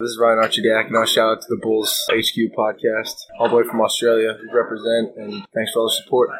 This is Ryan Archidiak, and I'll shout out to the Bulls HQ podcast, all the way from Australia. We represent, and thanks for all the support.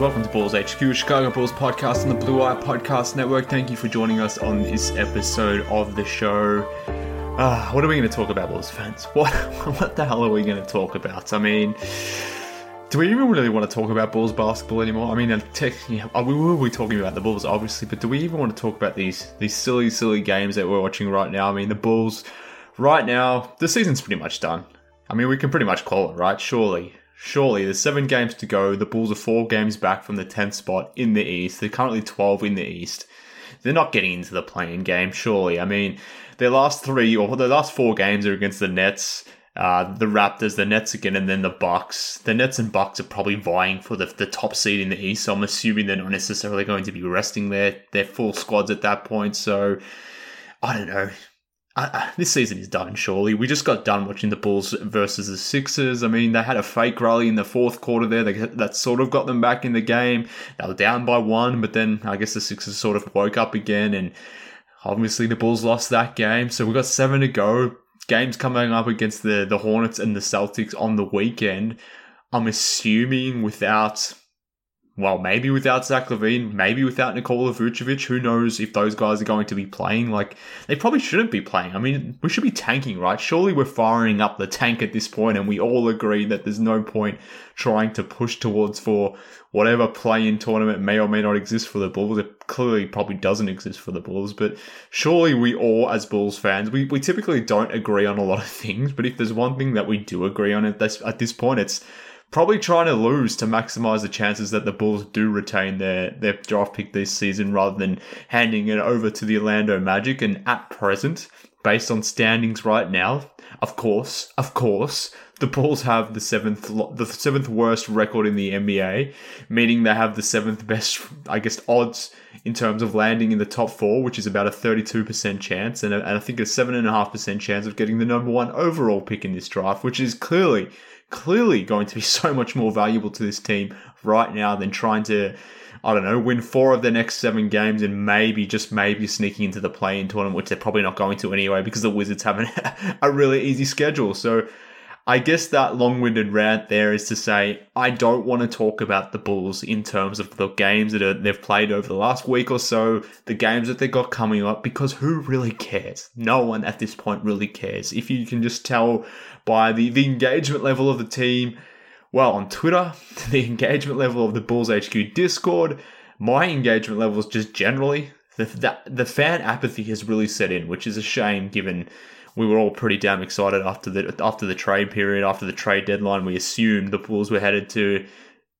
Welcome to Bulls HQ, Chicago Bulls podcast on the Blue Eye Podcast Network. Thank you for joining us on this episode of the show. Uh, what are we going to talk about, Bulls fans? What what the hell are we going to talk about? I mean, do we even really want to talk about Bulls basketball anymore? I mean, uh, technically, uh, we will be talking about the Bulls, obviously, but do we even want to talk about these these silly, silly games that we're watching right now? I mean, the Bulls, right now, the season's pretty much done. I mean, we can pretty much call it, right? Surely. Surely, there's seven games to go. The Bulls are four games back from the 10th spot in the East. They're currently 12 in the East. They're not getting into the play-in game, surely. I mean, their last three or their last four games are against the Nets, uh, the Raptors, the Nets again, and then the Bucks. The Nets and Bucks are probably vying for the, the top seed in the East, so I'm assuming they're not necessarily going to be resting their, their full squads at that point. So, I don't know. This season is done, surely. We just got done watching the Bulls versus the Sixers. I mean, they had a fake rally in the fourth quarter there they, that sort of got them back in the game. They were down by one, but then I guess the Sixers sort of woke up again, and obviously the Bulls lost that game. So we've got seven to go. Games coming up against the, the Hornets and the Celtics on the weekend. I'm assuming without well, maybe without Zach LaVine, maybe without Nikola Vucevic. Who knows if those guys are going to be playing? Like, they probably shouldn't be playing. I mean, we should be tanking, right? Surely we're firing up the tank at this point, and we all agree that there's no point trying to push towards for whatever play-in tournament may or may not exist for the Bulls. It clearly probably doesn't exist for the Bulls, but surely we all, as Bulls fans, we, we typically don't agree on a lot of things. But if there's one thing that we do agree on at this at this point, it's probably trying to lose to maximize the chances that the Bulls do retain their, their draft pick this season rather than handing it over to the Orlando Magic. And at present, based on standings right now, of course, of course, the Bulls have the seventh the seventh worst record in the NBA, meaning they have the seventh best, I guess, odds in terms of landing in the top four, which is about a thirty-two percent chance, and, a, and I think a seven and a half percent chance of getting the number one overall pick in this draft, which is clearly clearly going to be so much more valuable to this team right now than trying to, I don't know, win four of the next seven games and maybe, just maybe, sneaking into the play in tournament, which they're probably not going to anyway because the Wizards have a really easy schedule. So I guess that long winded rant there is to say I don't want to talk about the Bulls in terms of the games that are, they've played over the last week or so, the games that they got coming up, because who really cares? No one at this point really cares. If you can just tell by the, the engagement level of the team, well, on Twitter, the engagement level of the Bulls HQ Discord, my engagement levels just generally, the, the, the fan apathy has really set in, which is a shame given we were all pretty damn excited after the after the trade period, after the trade deadline. We assumed the Bulls were headed to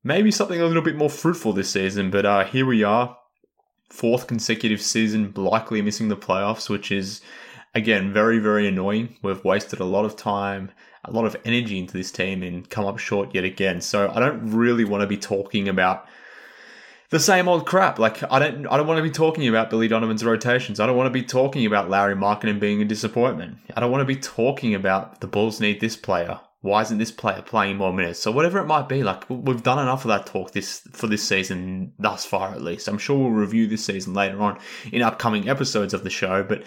maybe something a little bit more fruitful this season, but uh, here we are, fourth consecutive season, likely missing the playoffs, which is again very very annoying. We've wasted a lot of time, a lot of energy into this team, and come up short yet again. So I don't really want to be talking about the same old crap. Like I don't I don't want to be talking about Billy Donovan's rotations. I don't want to be talking about Lauri Markkanen being a disappointment. I don't want to be talking about the Bulls need this player. Why isn't this player playing more minutes? So whatever it might be, like we've done enough of that talk this for this season thus far at least. I'm sure we'll review this season later on in upcoming episodes of the show, but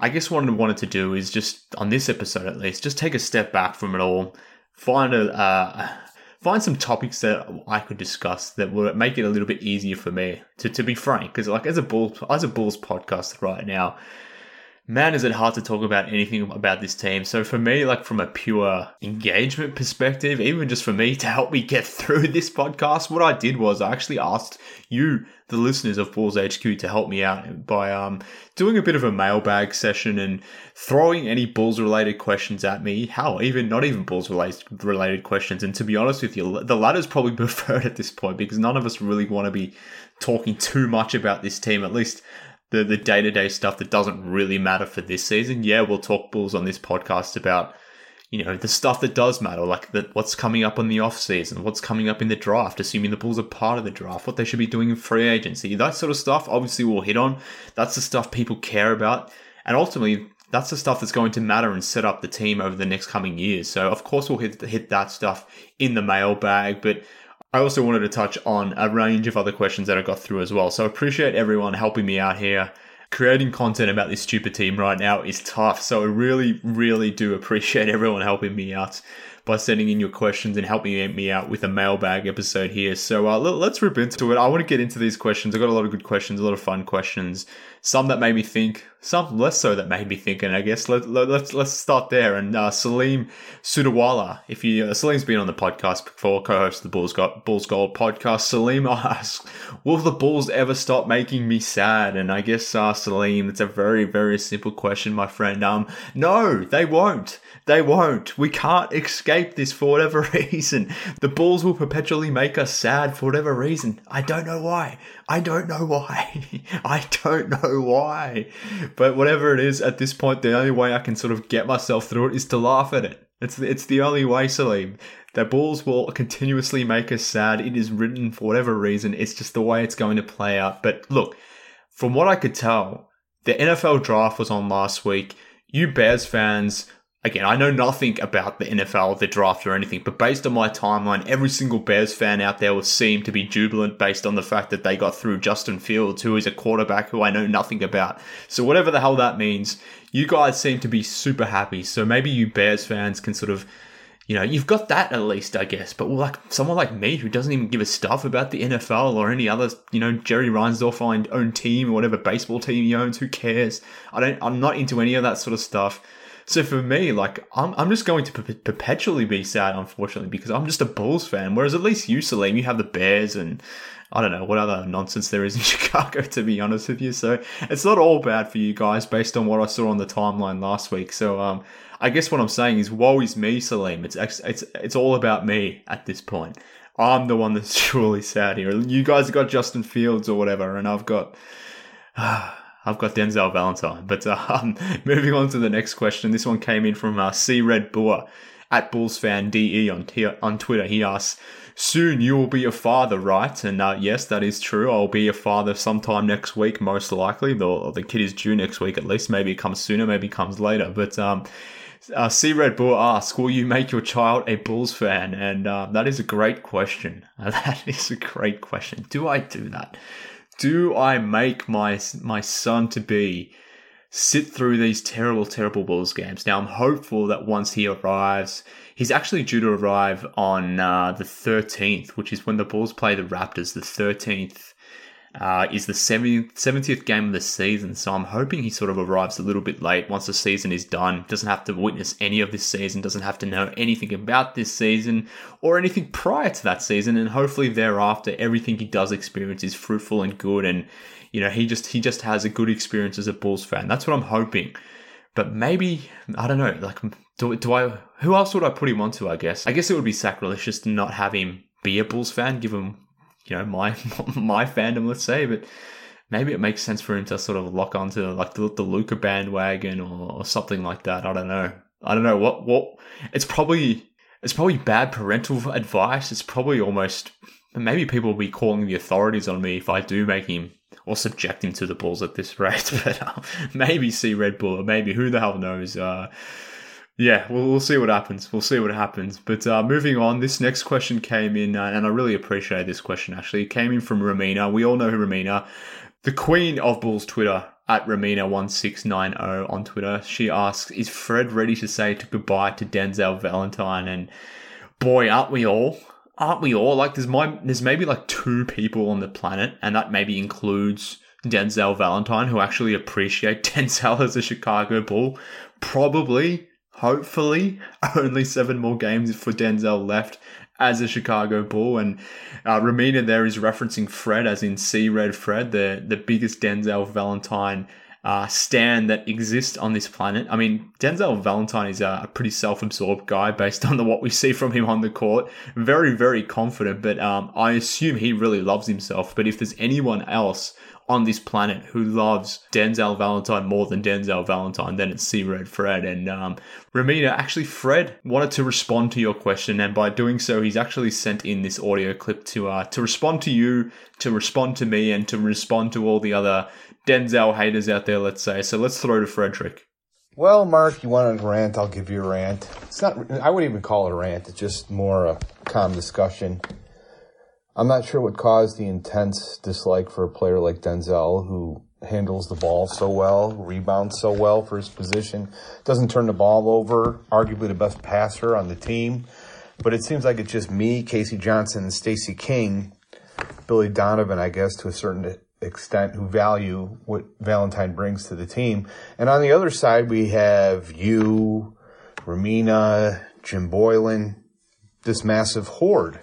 I guess what I wanted to do is just on this episode at least, just take a step back from it all, find a uh, find some topics that I could discuss that would make it a little bit easier for me to, to be frank. Because like as a Bulls as a Bulls podcast right now, man, is it hard to talk about anything about this team. So for me, like from a pure engagement perspective, even just for me to help me get through this podcast, what I did was I actually asked you, the listeners of Bulls HQ, to help me out by um, doing a bit of a mailbag session and throwing any Bulls related questions at me. How even not even Bulls related related questions. And to be honest with you, the latter's probably preferred at this point because none of us really want to be talking too much about this team. At least the the day to day stuff that doesn't really matter for this season. Yeah, we'll talk Bulls on this podcast about you know, the stuff that does matter, like the, what's coming up on the off season, what's coming up in the draft, assuming the Bulls are part of the draft, what they should be doing in free agency, that sort of stuff. Obviously, we'll hit on. That's the stuff people care about, and ultimately, that's the stuff that's going to matter and set up the team over the next coming years. So, of course, we'll hit hit that stuff in the mailbag, but. I also wanted to touch on a range of other questions that I got through as well. So I appreciate everyone helping me out here creating content about this stupid team right now is tough. So I really, really do appreciate everyone helping me out by sending in your questions and helping me out with a mailbag episode here. So uh, let's rip into it. I want to get into these questions. I got a lot of good questions, a lot of fun questions, some that made me think, some less so that made me think. And I guess let, let, let's let's start there. And uh, Salim Sudawala, if you uh, Salim's been on the podcast before, co-host of the Bulls Got Bulls Gold podcast. Salim asks, "Will the Bulls ever stop making me sad?" And I guess uh, Salim, it's a very very simple question, my friend. Um, no, they won't. They won't. We can't escape this for whatever reason. The Bulls will perpetually make us sad for whatever reason. I don't know why. I don't know why. I don't know why. But whatever it is, at this point, the only way I can sort of get myself through it is to laugh at it. It's it's the only way, Salim. The Bulls will continuously make us sad. It is written for whatever reason. It's just the way it's going to play out. But look, from what I could tell, the NFL draft was on last week. You Bears fans again, I know nothing about the NFL, the draft, or anything, but based on my timeline, every single Bears fan out there will seem to be jubilant based on the fact that they got through Justin Fields, who is a quarterback who I know nothing about. So, whatever the hell that means, you guys seem to be super happy. So, maybe you Bears fans can sort of. You know, you've got that at least, I guess. But like someone like me who doesn't even give a stuff about the NFL or any other, you know, Jerry Reinsdorf owned team or whatever baseball team he owns, who cares? I don't. I'm not into any of that sort of stuff. So for me, like, I'm, I'm just going to per- perpetually be sad, unfortunately, because I'm just a Bulls fan. Whereas at least you, Salim, you have the Bears and I don't know what other nonsense there is in Chicago, to be honest with you. So it's not all bad for you guys based on what I saw on the timeline last week. So, um, I guess what I'm saying is, woe is me, Salim. It's, it's, it's all about me at this point. I'm the one that's truly sad here. You guys have got Justin Fields or whatever, and I've got. I've got Denzel Valentine. But um, moving on to the next question. This one came in from uh, C Red Boer at Bulls fan DE on, t- on Twitter. He asks, Soon you will be a father, right? And uh, yes, that is true. I'll be a father sometime next week, most likely. The, the kid is due next week at least. Maybe it comes sooner, maybe it comes later. But um, uh, C Red Bull asks, Will you make your child a Bulls fan? And uh, that is a great question. that is a great question. Do I do that? Do I make my my son to be sit through these terrible, terrible Bulls games? Now I'm hopeful that once he arrives, he's actually due to arrive on uh, the 13th, which is when the Bulls play the Raptors. The 13th uh, is the 70th, 70th game of the season. So I'm hoping he sort of arrives a little bit late once the season is done. Doesn't have to witness any of this season, doesn't have to know anything about this season or anything prior to that season. And hopefully thereafter, everything he does experience is fruitful and good. And, you know, he just, he just has a good experience as a Bulls fan. That's what I'm hoping. But maybe, I don't know, like, do, do I, who else would I put him onto, I guess? I guess it would be sacrilegious to not have him be a Bulls fan, given you know my my fandom, let's say, but maybe it makes sense for him to sort of lock onto like the, the Luka bandwagon or, or something like that. I don't know. I don't know what what. It's probably it's probably bad parental advice. It's probably almost maybe people will be calling the authorities on me if I do make him or subject him to the Bulls at this rate. But uh, maybe see Red Bull, or maybe who the hell knows. Uh, yeah, we'll, we'll see what happens. We'll see what happens. But uh, moving on, this next question came in, uh, and I really appreciate this question actually. It came in from Ramina. We all know who Ramina, the queen of Bulls Twitter at Ramina1690 on Twitter. She asks, Is Fred ready to say to goodbye to Denzel Valentine? And boy, aren't we all? Aren't we all? Like, there's, my, there's maybe like two people on the planet, and that maybe includes Denzel Valentine, who actually appreciate Denzel as a Chicago Bull. Probably hopefully only seven more games for Denzel left as a Chicago Bull. And uh, Ramina there is referencing Fred, as in See Red Fred, the, the biggest Denzel Valentine uh, stand that exists on this planet. I mean, Denzel Valentine is a, a pretty self absorbed guy based on the, what we see from him on the court. Very, very confident, but um, I assume he really loves himself. But if there's anyone else on this planet who loves Denzel Valentine more than Denzel Valentine, then it's See Red Fred. And um, Ramina, actually, Fred wanted to respond to your question, and by doing so, he's actually sent in this audio clip to uh, to respond to you, to respond to me, and to respond to all the other Denzel haters out there. Let's say. So let's throw to Frederick. Well, Mark, you want a rant? I'll give you a rant. It's not. I wouldn't even call it a rant. It's just more a calm discussion. I'm not sure what caused the intense dislike for a player like Denzel, who handles the ball so well, rebounds so well for his position, doesn't turn the ball over, arguably the best passer on the team. But it seems like it's just me, Casey Johnson, and Stacey King, Billy Donovan, I guess, to a certain extent, who value what Valentine brings to the team. And on the other side, we have you, Ramina, Jim Boylan, this massive horde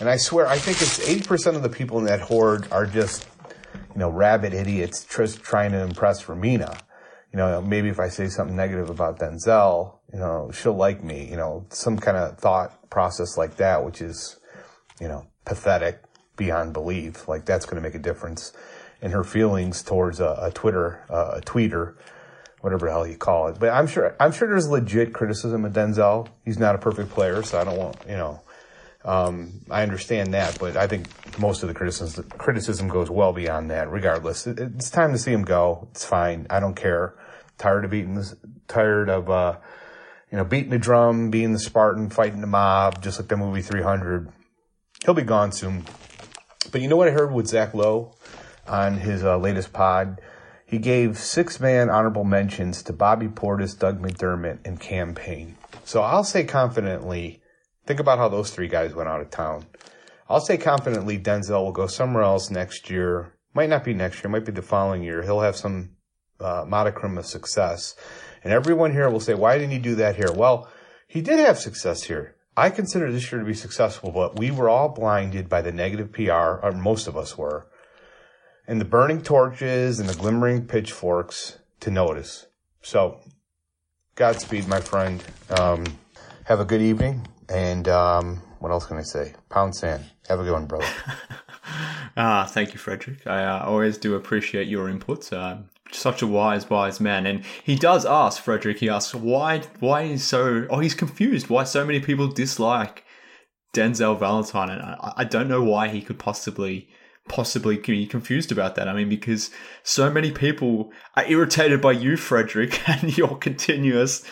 and I swear, I think it's 80% of the people in that horde are just, you know, rabid idiots trying to impress Ramina. You know, maybe if I say something negative about Denzel, you know, she'll like me, you know, some kind of thought process like that, which is, you know, pathetic beyond belief. Like that's going to make a difference in her feelings towards a, a Twitter, uh, a tweeter, whatever the hell you call it. But I'm sure, I'm sure there's legit criticism of Denzel. He's not a perfect player, so I don't want, you know, um, I understand that, but I think most of the criticism criticism goes well beyond that. Regardless, it, it's time to see him go. It's fine. I don't care. Tired of beating this. Tired of uh, you know beating the drum, being the Spartan, fighting the mob, just like the movie 300. He'll be gone soon. But you know what I heard with Zach Lowe on his uh, latest pod? He gave six man honorable mentions to Bobby Portis, Doug McDermott, and Cam Payne. So I'll say confidently Think about how those three guys went out of town. I'll say confidently Denzel will go somewhere else next year. Might not be next year, might be the following year. He'll have some uh, modicum of success. And everyone here will say, why didn't he do that here? Well, he did have success here. I consider this year to be successful, but we were all blinded by the negative PR, or most of us were, and the burning torches and the glimmering pitchforks to notice. So, Godspeed, my friend. Um, have a good evening. And um, what else can I say? Pound sand. Have a good one, brother. ah, thank you, Frederick. I uh, always do appreciate your inputs. Uh, such a wise, wise man. And he does ask, Frederick, he asks, why, why is so, oh, he's confused why so many people dislike Denzel Valentine. And I, I don't know why he could possibly, possibly be confused about that. I mean, because so many people are irritated by you, Frederick, and your continuous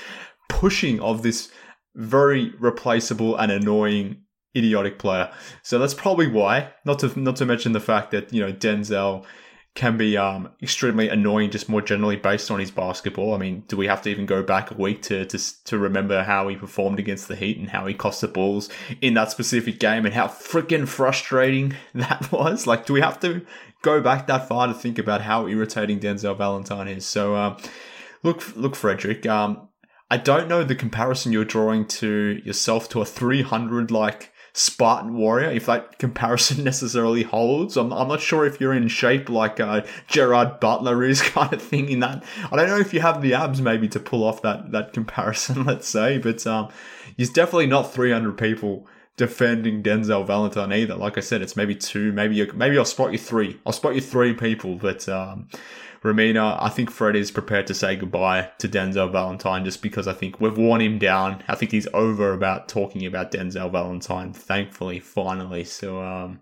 pushing of this very replaceable and annoying idiotic player. So that's probably why. Not to not to mention the fact that you know Denzel can be um, extremely annoying just more generally based on his basketball. I mean, do we have to even go back a week to, to to remember how he performed against the Heat and how he cost the Bulls in that specific game and how freaking frustrating that was? Like, do we have to go back that far to think about how irritating Denzel Valentine is? So, um, look, look, Frederick. Um, I don't know the comparison you're drawing to yourself to a 300 like Spartan warrior, if that comparison necessarily holds. I'm, I'm not sure if you're in shape like uh, Gerard Butler is kind of thing in that. I don't know if you have the abs maybe to pull off that, that comparison, let's say, but um, he's definitely not 300 people defending Denzel Valentine either. Like I said, it's maybe two, maybe you maybe I'll spot you three. I'll spot you three people, but um, Ramina, I think Fred is prepared to say goodbye to Denzel Valentine just because I think we've worn him down. I think he's over about talking about Denzel Valentine, thankfully, finally. So, um,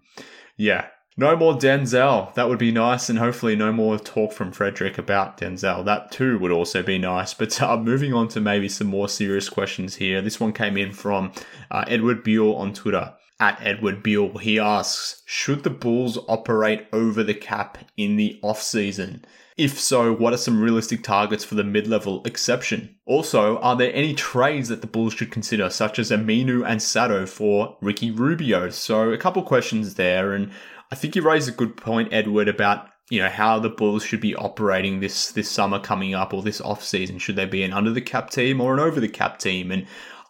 yeah, no more Denzel. That would be nice, and hopefully, no more talk from Frederick about Denzel. That too would also be nice. But uh, moving on to maybe some more serious questions here. This one came in from uh, Edward Buell on Twitter at Edward Buell. He asks, should the Bulls operate over the cap in the off season? If so, what are some realistic targets for the mid level exception? Also, are there any trades that the Bulls should consider, such as Aminu and Sato for Ricky Rubio? So, a couple questions there, and I think you raised a good point, Edward, about you know how the Bulls should be operating this this summer coming up or this off season. Should they be an under the cap team or an over the cap team? And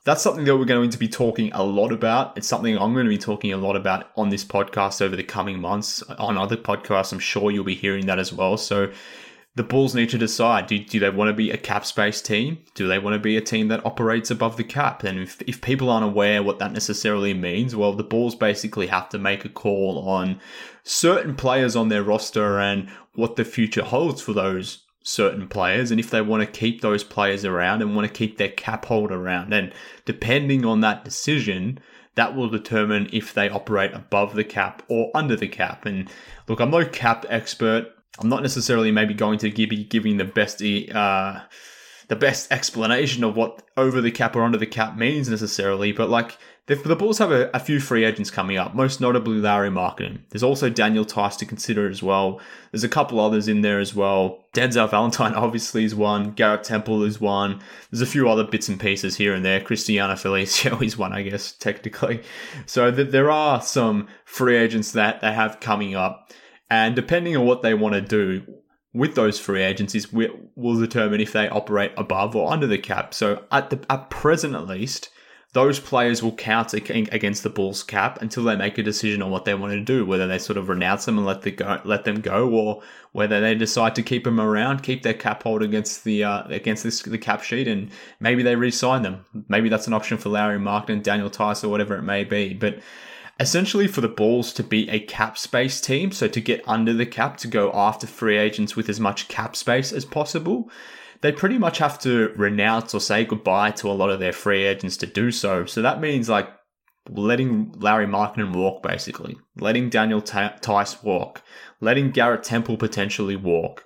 that's something that we're going to be talking a lot about. It's something I'm going to be talking a lot about on this podcast over the coming months. On other podcasts, I'm sure you'll be hearing that as well. So the Bulls need to decide do, do they want to be a cap space team? Do they want to be a team that operates above the cap? And if, if people aren't aware what that necessarily means, well, the Bulls basically have to make a call on certain players on their roster and what the future holds for those certain players and if they want to keep those players around and want to keep their cap hold around. And depending on that decision, that will determine if they operate above the cap or under the cap. And look, I'm no cap expert. I'm not necessarily maybe going to be giving the best uh, the best explanation of what over the cap or under the cap means necessarily, but like the, Bulls have a, a, few free agents coming up, most notably Lauri Markkanen. There's also Daniel Theis to consider as well. There's a couple others in there as well. Denzel Valentine obviously is one. Garrett Temple is one. There's a few other bits and pieces here and there. Cristiano Felicio is one, I guess, technically. So th- there are some free agents that they have coming up. And depending on what they want to do with those free agencies, will determine if they operate above or under the cap. So at the at present, at least, those players will count against the Bulls cap until they make a decision on what they want to do, whether they sort of renounce them and let the go, let them go, or whether they decide to keep them around, keep their cap hold against the uh, against this, the cap sheet, and maybe they re-sign them. Maybe that's an option for Lauri Markkanen, Daniel Theis, or whatever it may be, but essentially for the Bulls to be a cap space team, so to get under the cap, to go after free agents with as much cap space as possible, they pretty much have to renounce or say goodbye to a lot of their free agents to do so. So that means like letting Lauri Markkanen walk, basically, letting Daniel Theis walk, letting Garrett Temple potentially walk.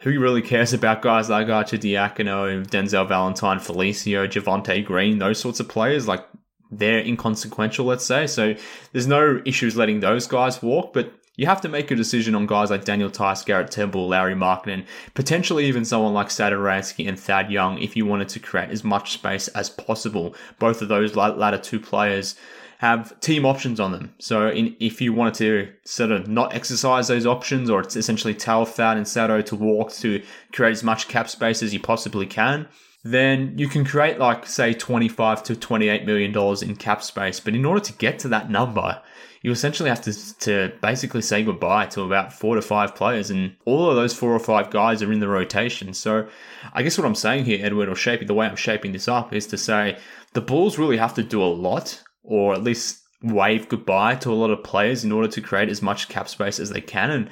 Who really cares about guys like Arcidiacono, Denzel Valentine, Felicio, Javonte Green, those sorts of players? Like they're inconsequential, let's say. So there's no issues letting those guys walk, but you have to make a decision on guys like Daniel Theis, Garrett Temple, Lauri Markkanen, potentially even someone like Satoransky and Thad Young if you wanted to create as much space as possible. Both of those latter two players have team options on them. So in, if you wanted to sort of not exercise those options or essentially tell Thad and Sato to walk to create as much cap space as you possibly can, then you can create like say 25 to 28 million dollars in cap space but in order to get to that number you essentially have to, to basically say goodbye to about four to five players and all of those four or five guys are in the rotation. So i guess what i'm saying here edward or shaping the way i'm shaping this up is to say the bulls really have to do a lot or at least wave goodbye to a lot of players in order to create as much cap space as they can. And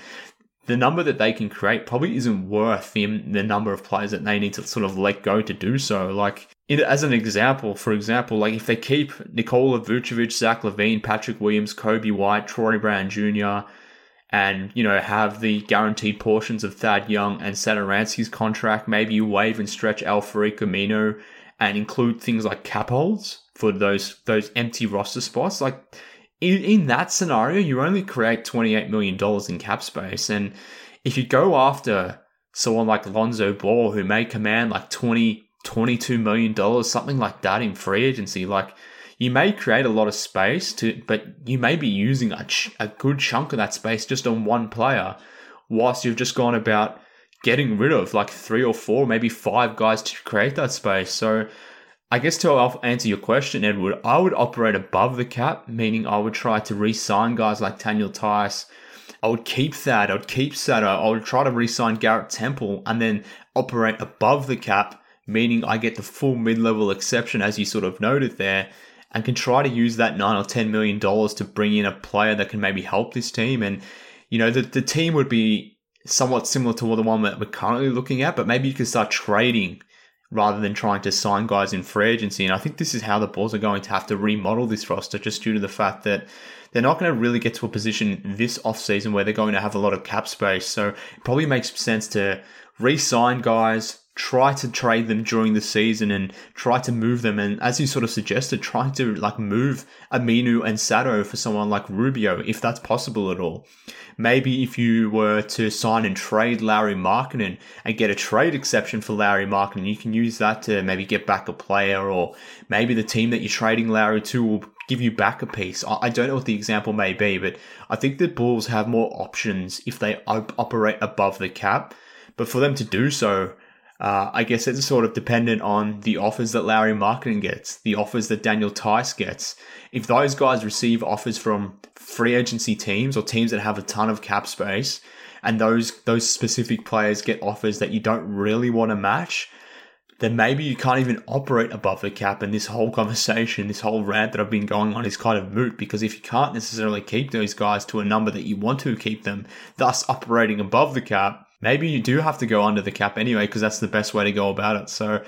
the number that they can create probably isn't worth the, the number of players that they need to sort of let go to do so. Like, as an example, for example, like if they keep Nikola Vucevic, Zach LaVine, Patrick Williams, Coby White, Troy Brown Jr., and, you know, have the guaranteed portions of Thad Young and Satoransky's contract, maybe you waive and stretch Al-Farouq Aminu and include things like cap holds for those those empty roster spots. Like, in, in that scenario, you only create $28 million in cap space. And if you go after someone like Lonzo Ball, who may command like 20, $22 million, something like that in free agency, like you may create a lot of space to, but you may be using a, ch- a good chunk of that space just on one player, whilst you've just gone about getting rid of like three or four, maybe five guys to create that space. So I guess to answer your question, Edward, I would operate above the cap, meaning I would try to re-sign guys like Daniel Theis. I would keep that. I would keep Sato. I would try to re-sign Garrett Temple and then operate above the cap, meaning I get the full mid-level exception, as you sort of noted there, and can try to use that nine or ten million dollars to bring in a player that can maybe help this team. And you know, the the team would be somewhat similar to the one that we're currently looking at, but maybe you could start trading rather than trying to sign guys in free agency. And I think this is how the Bulls are going to have to remodel this roster just due to the fact that they're not going to really get to a position this offseason where they're going to have a lot of cap space. So it probably makes sense to re sign guys, try to trade them during the season and try to move them. And as you sort of suggested, try to like move Aminu and Sato for someone like Rubio, if that's possible at all. Maybe if you were to sign and trade Lauri Markkanen and get a trade exception for Lauri Markkanen, you can use that to maybe get back a player, or maybe the team that you're trading Lauri to will give you back a piece. I don't know what the example may be, but I think the Bulls have more options if they op- operate above the cap. But for them to do so, uh, I guess it's sort of dependent on the offers that Lauri Markkanen gets, the offers that Daniel Theis gets. If those guys receive offers from free agency teams or teams that have a ton of cap space and those those specific players get offers that you don't really want to match, then maybe you can't even operate above the cap. And this whole conversation, this whole rant that I've been going on is kind of moot because if you can't necessarily keep those guys to a number that you want to keep them, thus operating above the cap, maybe you do have to go under the cap anyway because that's the best way to go about it. So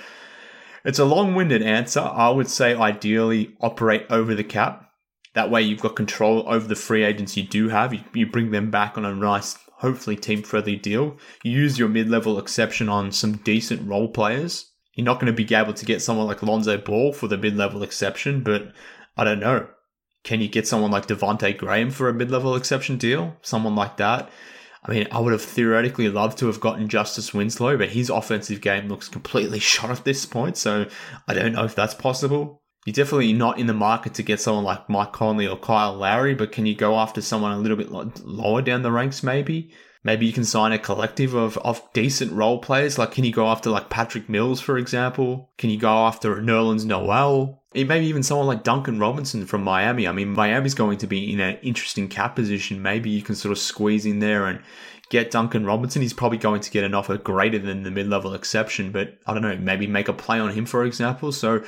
it's a long winded answer. I would say ideally operate over the cap. That way you've got control over the free agents you do have. You, you bring them back on a nice, hopefully team friendly deal. You use your mid level exception on some decent role players you're not going to be able to get someone like Lonzo Ball for the mid level exception, but I don't know. Can you get someone like Devonte Graham for a mid level exception deal? Someone like that? I mean, I would have theoretically loved to have gotten Justice Winslow, but his offensive game looks completely shot at this point, so I don't know if that's possible. You're definitely not in the market to get someone like Mike Conley or Kyle Lowry, but can you go after someone a little bit lower down the ranks, maybe? Maybe you can sign a collective of, of decent role players. Like, can you go after like Patrick Mills, for example? Can you go after Nerlens Noel? Maybe even someone like Duncan Robinson from Miami. I mean, Miami's going to be in an interesting cap position. Maybe you can sort of squeeze in there and get Duncan Robinson. He's probably going to get an offer greater than the mid level exception, but I don't know, maybe make a play on him, for example. So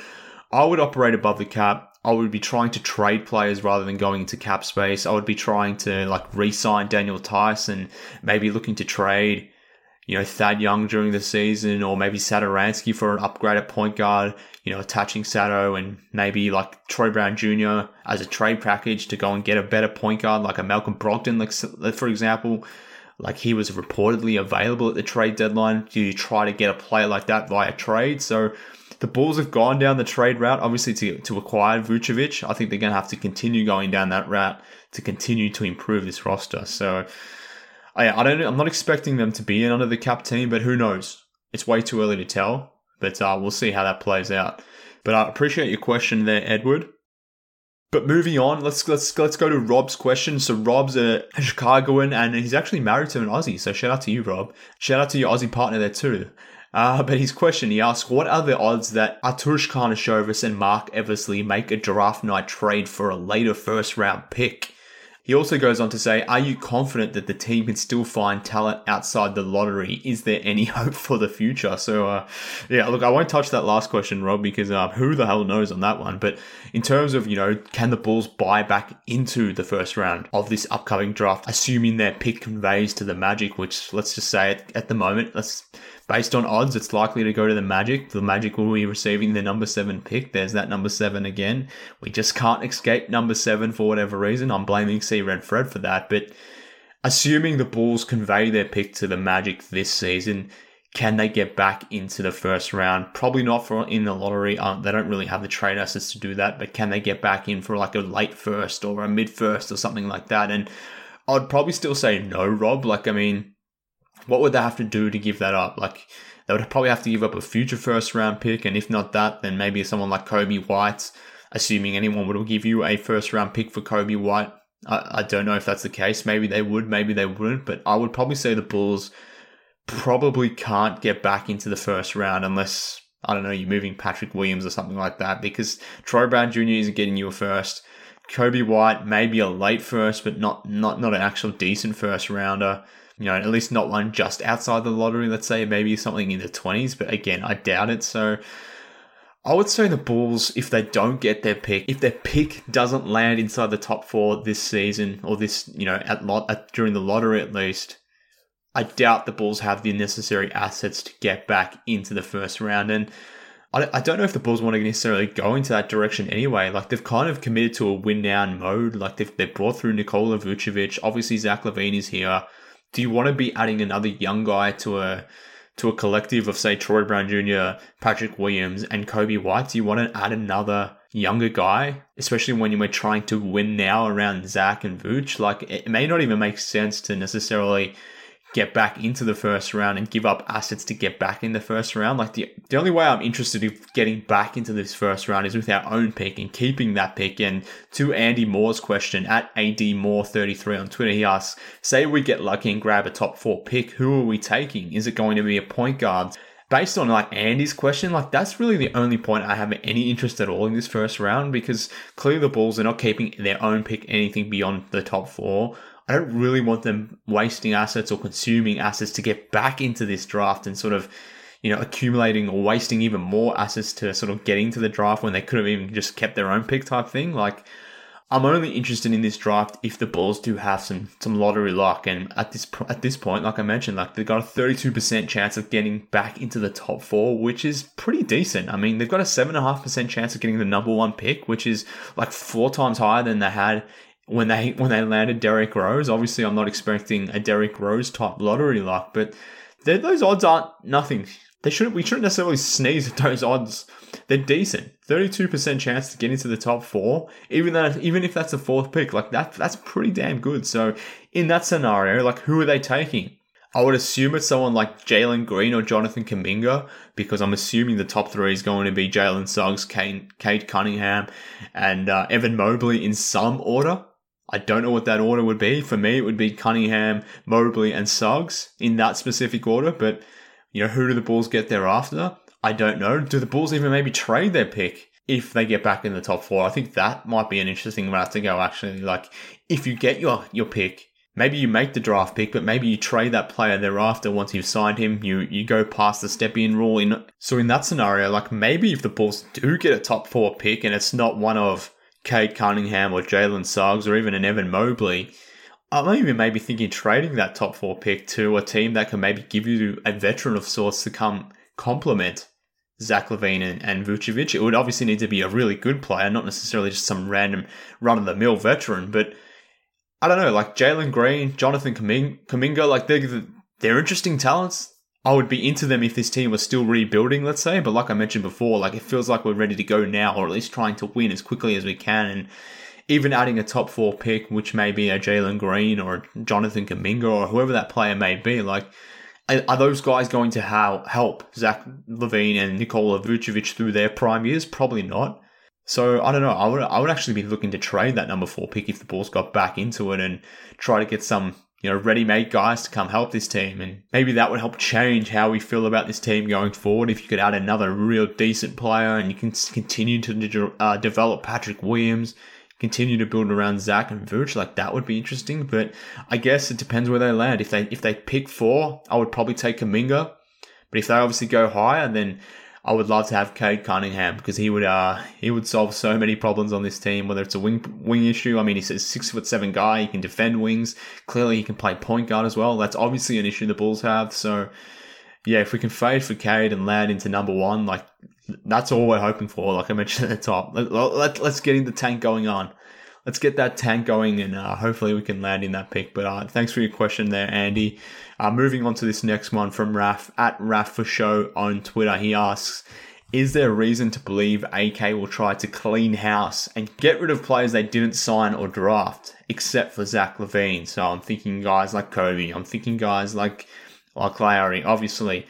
I would operate above the cap. I would be trying to trade players rather than going into cap space. I would be trying to like re-sign Daniel Tyson, maybe looking to trade, you know, Thad Young during the season or maybe Satoransky for an upgraded point guard, you know, attaching Sato and maybe like Troy Brown Jr. as a trade package to go and get a better point guard like a Malcolm Brogdon, for example. Like he was reportedly available at the trade deadline. Do you try to get a player like that via trade? So the Bulls have gone down the trade route, obviously to, to acquire Vucevic. I think they're going to have to continue going down that route to continue to improve this roster. So I, I don't, I'm not expecting them to be in under the cap team, but who knows? It's way too early to tell. But uh, we'll see how that plays out. But I appreciate your question there, Edward. But moving on, let's let's let's go to Rob's question. So Rob's a Chicagoan and he's actually married to an Aussie. So shout out to you, Rob. Shout out to your Aussie partner there too. Uh, but his question, he asks, what are the odds that Arturas Karnisovas and Marc Eversley make a draft night trade for a later first round pick? He also goes on to say, Are you confident that the team can still find talent outside the lottery? Is there any hope for the future? So, uh, yeah, look, I won't touch that last question, Rob, because uh, who the hell knows on that one. But in terms of, you know, can the Bulls buy back into the first round of this upcoming draft, assuming their pick conveys to the Magic, which let's just say at, at the moment, let's based on odds, it's likely to go to the Magic. The Magic will be receiving the number seven pick. There's that number seven again. We just can't escape number seven for whatever reason. I'm blaming See Red Fred for that. But assuming the Bulls convey their pick to the Magic this season, can they get back into the first round? Probably not for in the lottery. Um, they don't really have the trade assets to do that. But can they get back in for like a late first or a mid first or something like that? And I'd probably still say no, Rob. Like, I mean, what would they have to do to give that up? Like, they would probably have to give up a future first round pick, and if not that, then maybe someone like Coby White, assuming anyone would give you a first round pick for Coby White. I, I don't know if that's the case. Maybe they would, maybe they wouldn't, but I would probably say the Bulls probably can't get back into the first round unless I don't know you're moving Patrick Williams or something like that because Troy Brown Jr. isn't getting you a first. Kobe White maybe a late first, but not not not an actual decent first rounder you know, at least not one just outside the lottery, let's say, maybe something in the 20s, but again, I doubt it. So I would say the Bulls, if they don't get their pick, if their pick doesn't land inside the top four this season, or this, you know, at lot at, during the lottery at least, I doubt the Bulls have the necessary assets to get back into the first round. And I, I don't know if the Bulls want to necessarily go into that direction anyway. Like they've kind of committed to a win now mode. Like they've, they've brought through Nikola Vucevic. Obviously, Zach LaVine is here do you want to be adding another young guy to a to a collective of say Troy Brown Jr., Patrick Williams, and Coby White? Do you want to add another younger guy, especially when you were trying to win now around Zach and Vooch? Like it may not even make sense to necessarily get back into the first round and give up assets to get back in the first round. Like the the only way I'm interested in getting back into this first round is with our own pick and keeping that pick. And to Andy Moore's question at AD Moore 33 on Twitter, he asks, say we get lucky and grab a top four pick, who are we taking? Is it going to be a point guard? Based on like Andy's question, like that's really the only point I have any interest at all in this first round because clearly the Bulls are not keeping their own pick anything beyond the top four. I don't really want them wasting assets or consuming assets to get back into this draft and sort of, you know, accumulating or wasting even more assets to sort of get into the draft when they could have even just kept their own pick type thing. Like, I'm only interested in this draft if the Bulls do have some some lottery luck, and at this at this point, like I mentioned, like they've got a 32% chance of getting back into the top four, which is pretty decent. I mean, they've got a seven and a half percent chance of getting the number one pick, which is like four times higher than they had when they when they landed Derrick Rose. Obviously, I'm not expecting a Derrick Rose type lottery luck, but those odds aren't nothing. They shouldn't. We shouldn't necessarily sneeze at those odds they're decent. 32% chance to get into the top four, even though even if that's a fourth pick, like that that's pretty damn good. So in that scenario, like who are they taking? I would assume it's someone like Jalen Green or Jonathan Kuminga, because I'm assuming the top three is going to be Jalen Suggs, Cade, Cunningham, and uh, Evan Mobley in some order. I don't know what that order would be. For me, it would be Cunningham, Mobley, and Suggs in that specific order. But you know, who do the Bulls get thereafter? I don't know. Do the Bulls even maybe trade their pick if they get back in the top four? I think that might be an interesting route to go. Actually, like if you get your your pick, maybe you make the draft pick, but maybe you trade that player thereafter once you've signed him. You you go past the Stepien rule. In so in that scenario, like maybe if the Bulls do get a top four pick and it's not one of Cade Cunningham or Jalen Suggs or even an Evan Mobley. I'm even maybe thinking trading that top four pick to a team that can maybe give you a veteran of sorts to come complement Zach LaVine and, and Vucevic. It would obviously need to be a really good player, not necessarily just some random run of the mill veteran. But I don't know, like Jalen Green, Jonathan Kuminga, like they're, they're interesting talents. I would be into them if this team was still rebuilding, let's say. But like I mentioned before, like it feels like we're ready to go now, or at least trying to win as quickly as we can. And even adding a top four pick, which may be a Jalen Green or Jonathan Kuminga or whoever that player may be, like are those guys going to help Zach LaVine and Nikola Vucevic through their prime years? Probably not. So I don't know. I would I would actually be looking to trade that number four pick if the Bulls got back into it and try to get some you know ready-made guys to come help this team, and maybe that would help change how we feel about this team going forward. If you could add another real decent player and you can continue to uh, develop Patrick Williams, continue to build around Zach and Vooch, like that would be interesting. But I guess it depends where they land. If they if they pick four, I would probably take Kuminga. But if they obviously go higher, then I would love to have Cade Cunningham because he would uh he would solve so many problems on this team. Whether it's a wing wing issue, I mean he's a six foot seven guy. He can defend wings. Clearly, he can play point guard as well. That's obviously an issue the Bulls have. So yeah, if we can fade for Cade and land into number one, like that's all we're hoping for. Like I mentioned at the top, let, let, let's get in the tank going on. Let's get that tank going, and uh, hopefully we can land in that pick. But uh, thanks for your question there, Andy. Uh, moving on to this next one from Raf at Raf for Show on Twitter. He asks, "Is there a reason to believe AK will try to clean house and get rid of players they didn't sign or draft, except for Zach LaVine? So I'm thinking guys like Coby. I'm thinking guys like like Lauri, obviously.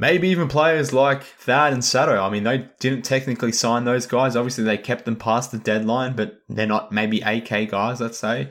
Maybe even players like Thad and Sato. I mean, they didn't technically sign those guys. Obviously, they kept them past the deadline, but they're not maybe AK guys, let's say.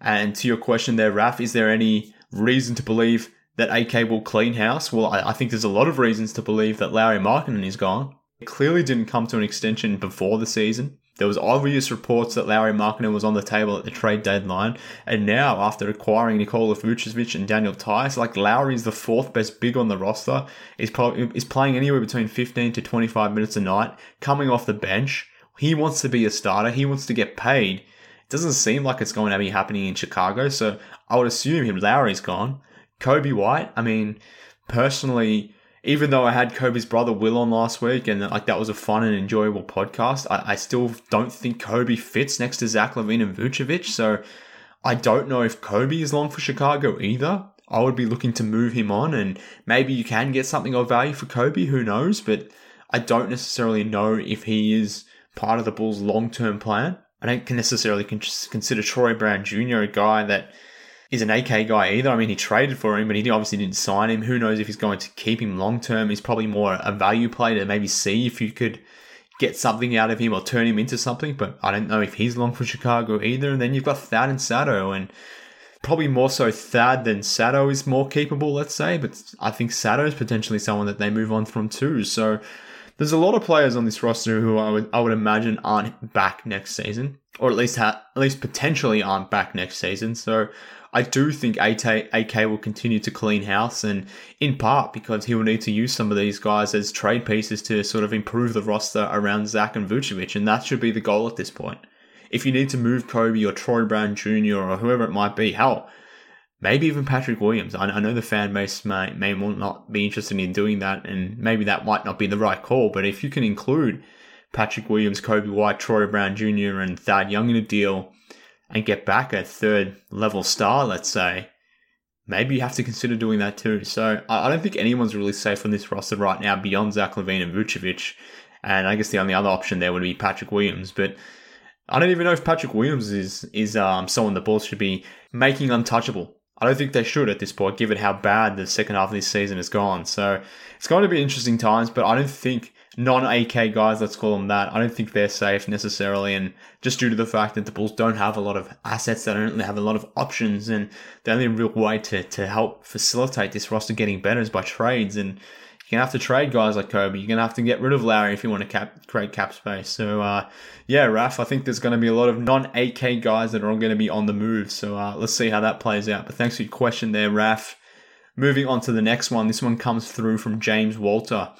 And to your question there, Raf, is there any reason to believe that AK will clean house? Well, I, I think there's a lot of reasons to believe that Lauri Markkanen is gone. It clearly didn't come to an extension before the season. There was obvious reports that Lauri Markkanen was on the table at the trade deadline, and now after acquiring Nikola Vucevic and Daniel Theis, like Lauri is the fourth best big on the roster. He's probably is playing anywhere between 15 to 25 minutes a night, coming off the bench. He wants to be a starter. He wants to get paid. It doesn't seem like it's going to be happening in Chicago, so I would assume him Lauri's gone. Coby White, I mean, personally, even though I had Coby's brother Will on last week, and like that was a fun and enjoyable podcast, I, I still don't think Coby fits next to Zach LaVine and Vucevic. So I don't know if Coby is long for Chicago either. I would be looking to move him on, and maybe you can get something of value for Coby, Who knows? But I don't necessarily know if he is part of the Bulls' long-term plan. I don't necessarily consider Troy Brown Jr. a guy that is an AK guy either. I mean, he traded for him, but he obviously didn't sign him. Who knows if he's going to keep him long term? He's probably more a value play to maybe see if you could get something out of him or turn him into something. But I don't know if he's long for Chicago either. And then you've got Thad and Sato, and probably more so Thad than Sato is more capable, let's say. But I think Sato is potentially someone that they move on from too. So there's a lot of players on this roster who I would I would imagine aren't back next season, or at least ha- at least potentially aren't back next season. So I do think AK will continue to clean house, and in part because he will need to use some of these guys as trade pieces to sort of improve the roster around Zach and Vucevic, and that should be the goal at this point. If you need to move Coby or Troy Brown Jr. or whoever it might be, hell, maybe even Patrick Williams. I, know the fan base may, may not be interested in doing that, and maybe that might not be the right call. But if you can include Patrick Williams, Coby White, Troy Brown Jr., and Thad Young in a deal and get back a third level star, let's say, maybe you have to consider doing that too. So I, don't think anyone's really safe on this roster right now beyond Zach LaVine and Vucevic. And I guess the only other option there would be Patrick Williams. But I don't even know if Patrick Williams is is um, someone the Bulls should be making untouchable. I don't think they should at this point, given how bad the second half of this season has gone. So it's going to be interesting times, but I don't think non AK guys, let's call them that, I don't think they're safe necessarily. And just due to the fact that the Bulls don't have a lot of assets, they don't have a lot of options, and the only real way to, to help facilitate this roster getting better is by trades. And you're gonna have to trade guys like Coby. You're gonna have to get rid of Lauri if you want to cap, create cap space. So uh, yeah, Raf, I think there's gonna be a lot of non-AK guys that are all gonna be on the move. So uh, let's see how that plays out. But thanks for your question there, Raf. Moving on to the next one. This one comes through from James Walter.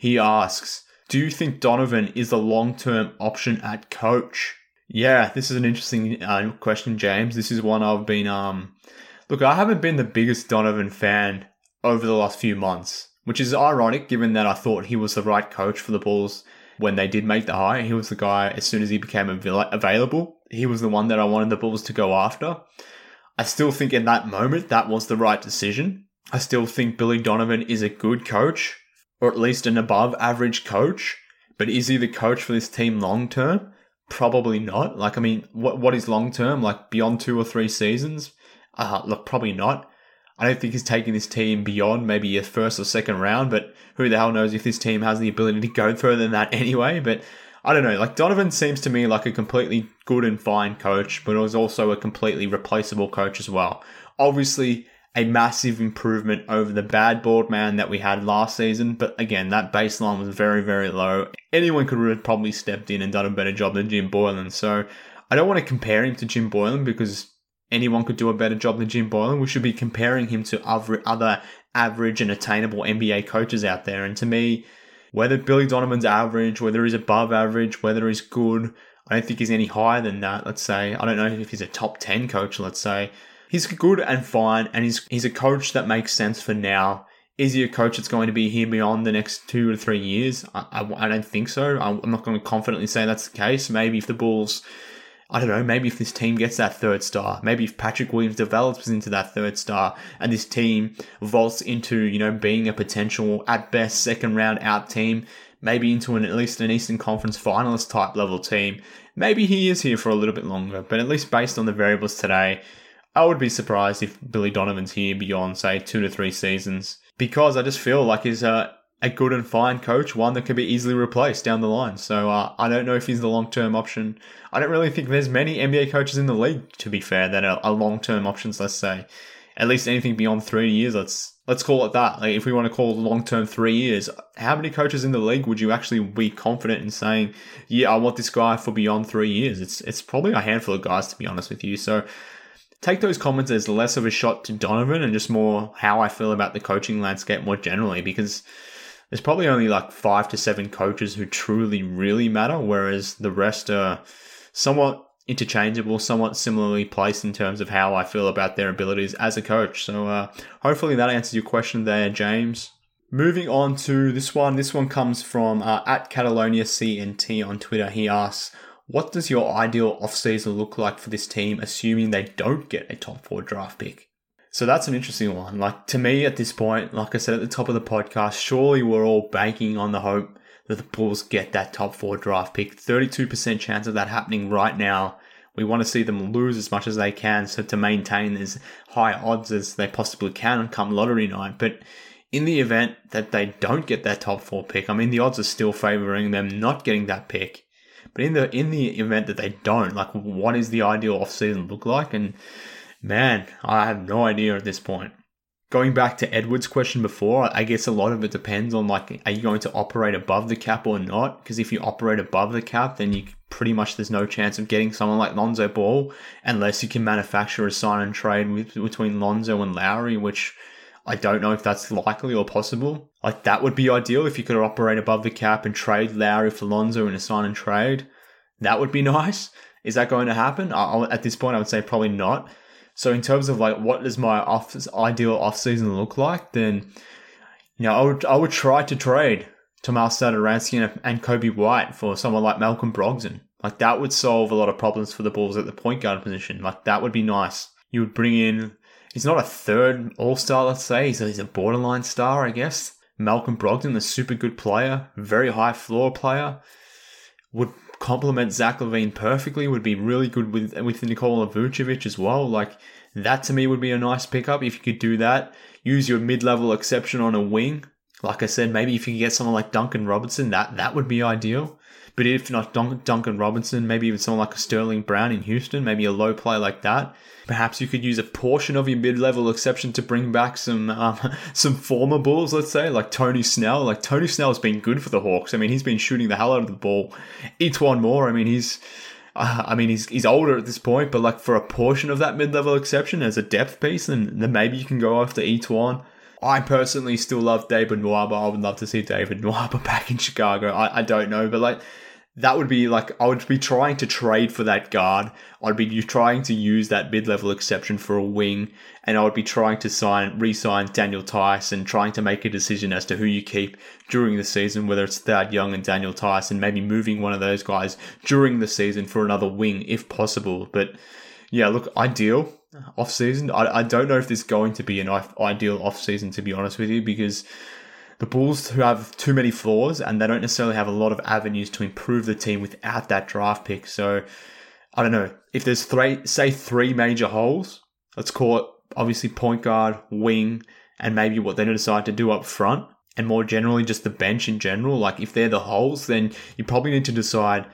He asks, "Do you think Donovan is a long-term option at coach?" Yeah, this is an interesting uh, question, James. This is one I've been um. Look, I haven't been the biggest Donovan fan over the last few months which is ironic given that I thought he was the right coach for the Bulls when they did make the hire. He was the guy as soon as he became available. He was the one that I wanted the Bulls to go after. I still think in that moment that was the right decision. I still think Billy Donovan is a good coach, or at least an above average coach. But is he the coach for this team long term? Probably not. Like, I mean, what what is long term? Like beyond two or three seasons? Uh, look, probably not. I don't think he's taking this team beyond maybe a first or second round, but who the hell knows if this team has the ability to go further than that anyway. But I don't know. Like Donovan seems to me like a completely good and fine coach, but was also a completely replaceable coach as well. Obviously, a massive improvement over the bad board man that we had last season, but again, that baseline was very, very low. Anyone could have probably stepped in and done a better job than Jim Boylen. So I don't want to compare him to Jim Boylen because anyone could do a better job than Jim Boylen. We should be comparing him to other, other average and attainable NBA coaches out there. And to me, whether Billy Donovan's average, whether he's above average, whether he's good, I don't think he's any higher than that, let's say. I don't know if he's a top 10 coach, let's say. He's good and fine, and he's, he's a coach that makes sense for now. Is he a coach that's going to be here beyond the next two or three years? I, I, I don't think so. I'm not going to confidently say that's the case. Maybe if the Bulls I don't know, maybe if this team gets that third star, maybe if Patrick Williams develops into that third star and this team vaults into, you know, being a potential, at best, second round out team, maybe into an at least an Eastern Conference finalist type level team, maybe he is here for a little bit longer. But at least based on the variables today, I would be surprised if Billy Donovan's here beyond, say, two to three seasons. Because I just feel like he's a, a good and fine coach, one that can be easily replaced down the line. So uh, I don't know if he's the long term option. I don't really think there's many NBA coaches in the league, to be fair, that are, are long term options. Let's say at least anything beyond three years. Let's let's call it that. Like if we want to call long term three years, how many coaches in the league would you actually be confident in saying, yeah, I want this guy for beyond three years? It's it's probably a handful of guys, to be honest with you. So take those comments as less of a shot to Donovan and just more how I feel about the coaching landscape more generally because there's probably only like five to seven coaches who truly, really matter, whereas the rest are somewhat interchangeable, somewhat similarly placed in terms of how I feel about their abilities as a coach. So uh, hopefully that answers your question there, James. Moving on to this one. This one comes from uh, at Catalonia CNT on Twitter. He asks, "What does your ideal offseason look like for this team, assuming they don't get a top four draft pick?" So that's an interesting one. Like to me at this point, like I said at the top of the podcast, surely we're all banking on the hope that the Bulls get that top four draft pick. 32% chance of that happening right now. We want to see them lose as much as they can so to maintain as high odds as they possibly can come lottery night. But in the event that they don't get that top four pick, I mean the odds are still favoring them not getting that pick. But in the in the event that they don't, like what is the ideal offseason look like? And Man, I have no idea at this point. going back to Edward's question before, I guess a lot of it depends on like, are you going to operate above the cap or not? Because if you operate above the cap, then you pretty much there's no chance of getting someone like Lonzo Ball unless you can manufacture a sign and trade with, between Lonzo and Lauri, which I don't know if that's likely or possible. Like that would be ideal if you could operate above the cap and trade Lauri for Lonzo in a sign and trade. That would be nice. Is that going to happen? I, at this point, I would say probably not. So in terms of like what does my off ideal off season look like, then you know I would I would try to trade Tomas Satoransky and, and Coby White for someone like Malcolm Brogdon. Like that would solve a lot of problems for the Bulls at the point guard position. Like that would be nice. You would bring in. He's not a third All Star, let's say. He's a, he's a borderline star, I guess. Malcolm Brogdon, a super good player, very high floor player, would complement Zach LaVine perfectly. Would be really good with with Nikola Vucevic as well. Like that to me would be a nice pickup if you could do that. Use your mid level exception on a wing. Like I said, maybe if you could get someone like Duncan Robinson, that that would be ideal. But if not Duncan Robinson, maybe even someone like a Sterling Brown in Houston, maybe a low play like that. Perhaps you could use a portion of your mid-level exception to bring back some um, some former Bulls, let's say, like Tony Snell. Like Tony Snell's been good for the Hawks. I mean, he's been shooting the hell out of the ball. E'Twaun Moore, I mean, he's uh, I mean, he's he's older at this point, but like for a portion of that mid-level exception as a depth piece, then, then maybe you can go after E'Twaun. I personally still love David Nwaba. I would love to see David Nwaba back in Chicago. I, I don't know, but like that would be like I would be trying to trade for that guard. I'd be trying to use that mid-level exception for a wing, and I would be trying to sign, re-sign Daniel and trying to make a decision as to who you keep during the season, whether it's Thad Young and Daniel and maybe moving one of those guys during the season for another wing if possible. But yeah, look, ideal off season. I, I don't know if there's going to be an ideal off season to be honest with you because the Bulls who have too many flaws and they don't necessarily have a lot of avenues to improve the team without that draft pick. So I don't know if there's three, say three major holes. Let's call it obviously point guard, wing, and maybe what they decide to do up front, and more generally just the bench in general. Like if they're the holes, then you probably need to decide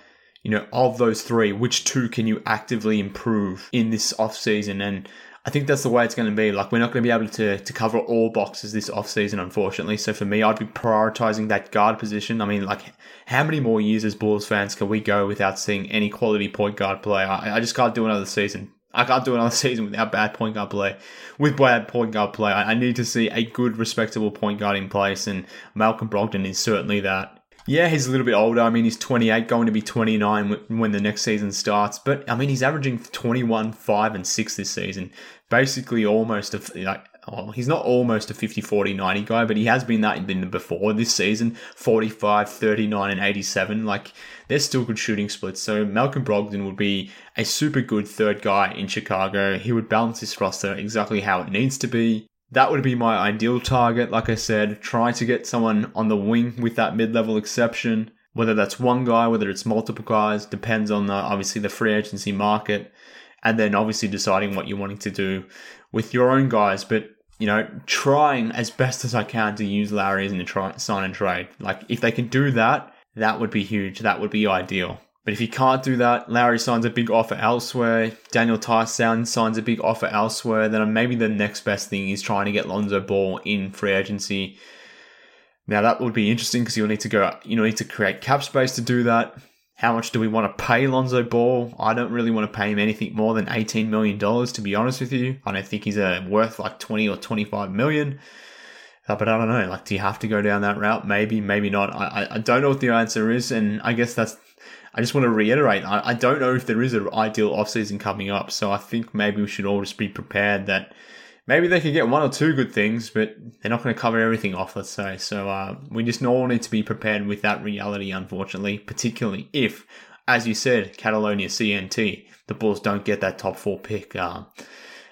you know, of those three, which two can you actively improve in this off season? And I think that's the way it's going to be. Like, we're not going to be able to, to cover all boxes this offseason, unfortunately. So for me, I'd be prioritizing that guard position. I mean, like, how many more years as Bulls fans can we go without seeing any quality point guard play? I, I just can't do another season. I can't do another season without bad point guard play. With bad point guard play, I, I need to see a good, respectable point guard in place, and Malcolm Brogdon is certainly that. Yeah, he's a little bit older. I mean, he's 28, going to be 29 when the next season starts. But I mean, he's averaging 21, 5, and 6 this season. Basically, almost a, like, oh, he's not almost a 50, 40, 90 guy, but he has been that in before this season 45, 39, and 87. Like, they're still good shooting splits. So, Malcolm Brogdon would be a super good third guy in Chicago. He would balance this roster exactly how it needs to be that would be my ideal target. Like I said, try to get someone on the wing with that mid level exception. Whether that's one guy, whether it's multiple guys, depends on the, obviously the free agency market. And then obviously deciding what you're wanting to do with your own guys. But, you know, trying as best as I can to use Lauri as in the try, sign and trade. Like, if they can do that, that would be huge. That would be ideal. But if he can't do that, Lauri signs a big offer elsewhere, Daniel Theis signs a big offer elsewhere, then maybe the next best thing is trying to get Lonzo Ball in free agency. Now that would be interesting because you'll need to go, you need to create cap space to do that. How much do we want to pay Lonzo Ball? I don't really want to pay him anything more than $18 million, to be honest with you. I don't think he's uh, worth like 20 or 25 million. Uh, but I don't know. Like, do you have to go down that route? Maybe, maybe not. I, I don't know what the answer is, and I guess that's I just want to reiterate, I, I don't know if there is an ideal offseason coming up, so I think maybe we should all just be prepared that maybe they could get one or two good things, but they're not going to cover everything off, let's say. So uh, we just all need to be prepared with that reality, unfortunately, particularly if, as you said, Catalonia CNT, the Bulls don't get that top four pick. Uh,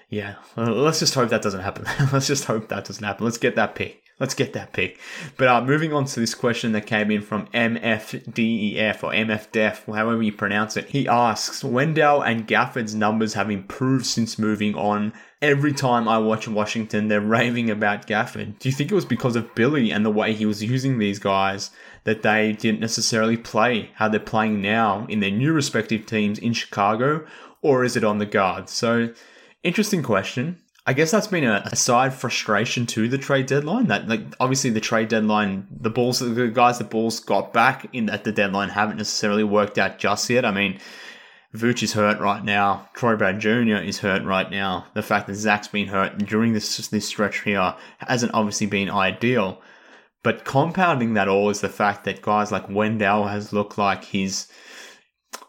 yeah, let's just hope that doesn't happen. let's just hope that doesn't happen. Let's get that pick. Let's get that pick. But uh, moving on to this question that came in from MFDEF or MFDEF, however you pronounce it. He asks, Wendell and Gafford's numbers have improved since moving on. Every time I watch Washington, they're raving about Gafford. Do you think it was because of Billy and the way he was using these guys that they didn't necessarily play how they're playing now in their new respective teams in Chicago? Or is it on the guard? So, interesting question. I guess that's been a, a, side frustration to the trade deadline. That like obviously the trade deadline, the Bulls, the guys the balls got back in at the deadline haven't necessarily worked out just yet. I mean, Vooch is hurt right now. Troy Brown Jr. is hurt right now. The fact that Zach's been hurt during this this stretch here hasn't obviously been ideal. But compounding that all is the fact that guys like Wendell has looked like he's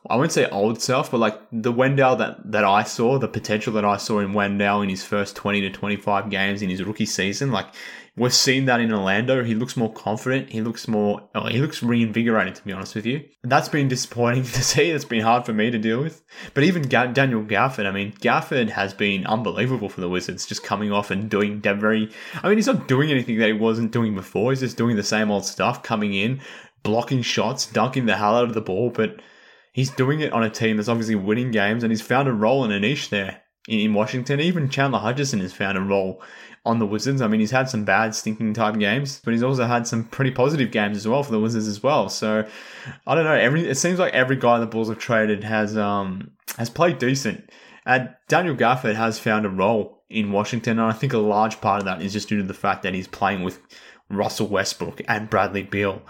I wouldn't say old self, but like the Wendell that, that I saw, the potential that I saw in Wendell in his first 20 to 25 games in his rookie season, like we're seeing that in Orlando. He looks more confident. He looks more, oh, he looks reinvigorated, to be honest with you. That's been disappointing to see. It's been hard for me to deal with. But even Ga- Daniel Gafford, I mean, Gafford has been unbelievable for the Wizards, just coming off and doing very, I mean, he's not doing anything that he wasn't doing before. He's just doing the same old stuff, coming in, blocking shots, dunking the hell out of the ball, but he's doing it on a team that's obviously winning games and he's found a role and a niche there in Washington. Even Chandler Hutchison has found a role on the Wizards. I mean, he's had some bad stinking type games, but he's also had some pretty positive games as well for the Wizards as well. So I don't know. Every it seems like every guy the Bulls have traded has um has played decent. And Daniel Gafford has found a role in Washington, and I think a large part of that is just due to the fact that he's playing with Russell Westbrook and Bradley Beal.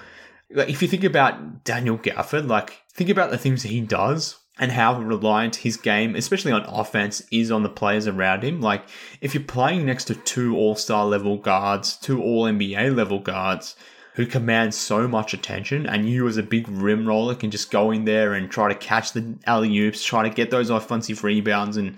Like, if you think about Daniel Gafford, like think about the things he does and how reliant his game, especially on offense, is on the players around him. Like, if you're playing next to two all star level guards, two all NBA level guards who command so much attention, and you as a big rim roller can just go in there and try to catch the alley oops, try to get those offensive rebounds, and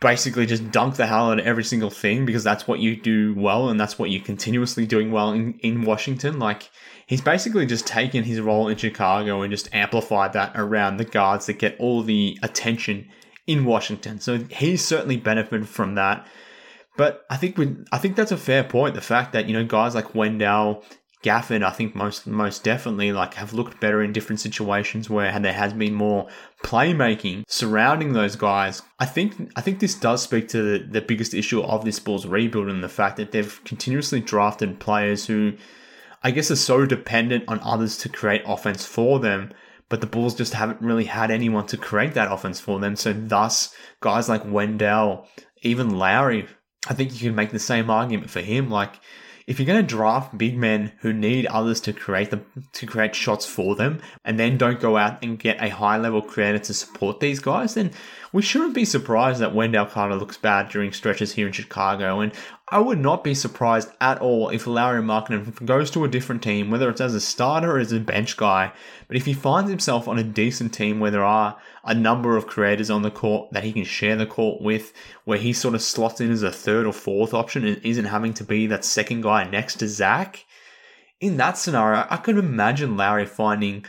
basically just dunk the hell out of every single thing because that's what you do well and that's what you're continuously doing well in, in Washington. Like, he's basically just taken his role in Chicago and just amplified that around the guards that get all the attention in Washington. So he's certainly benefited from that. But I think we, I think that's a fair point. The fact that you know guys like Wendell, Gafford, I think most most definitely like have looked better in different situations where there has been more playmaking surrounding those guys. I think I think this does speak to the, the biggest issue of this Bulls rebuild and the fact that they've continuously drafted players who I guess, are so dependent on others to create offense for them. But the Bulls just haven't really had anyone to create that offense for them. So, thus, guys like Wendell, even Lauri, I think you can make the same argument for him. Like, if you're going to draft big men who need others to create the to create shots for them, and then don't go out and get a high level creator to support these guys, then we shouldn't be surprised that Wendell Carter looks bad during stretches here in Chicago. And I would not be surprised at all if Lauri Markkanen goes to a different team, whether it's as a starter or as a bench guy. But if he finds himself on a decent team where there are a number of creators on the court that he can share the court with, where he sort of slots in as a third or fourth option and isn't having to be that second guy next to Zach, in that scenario, I could imagine Lauri finding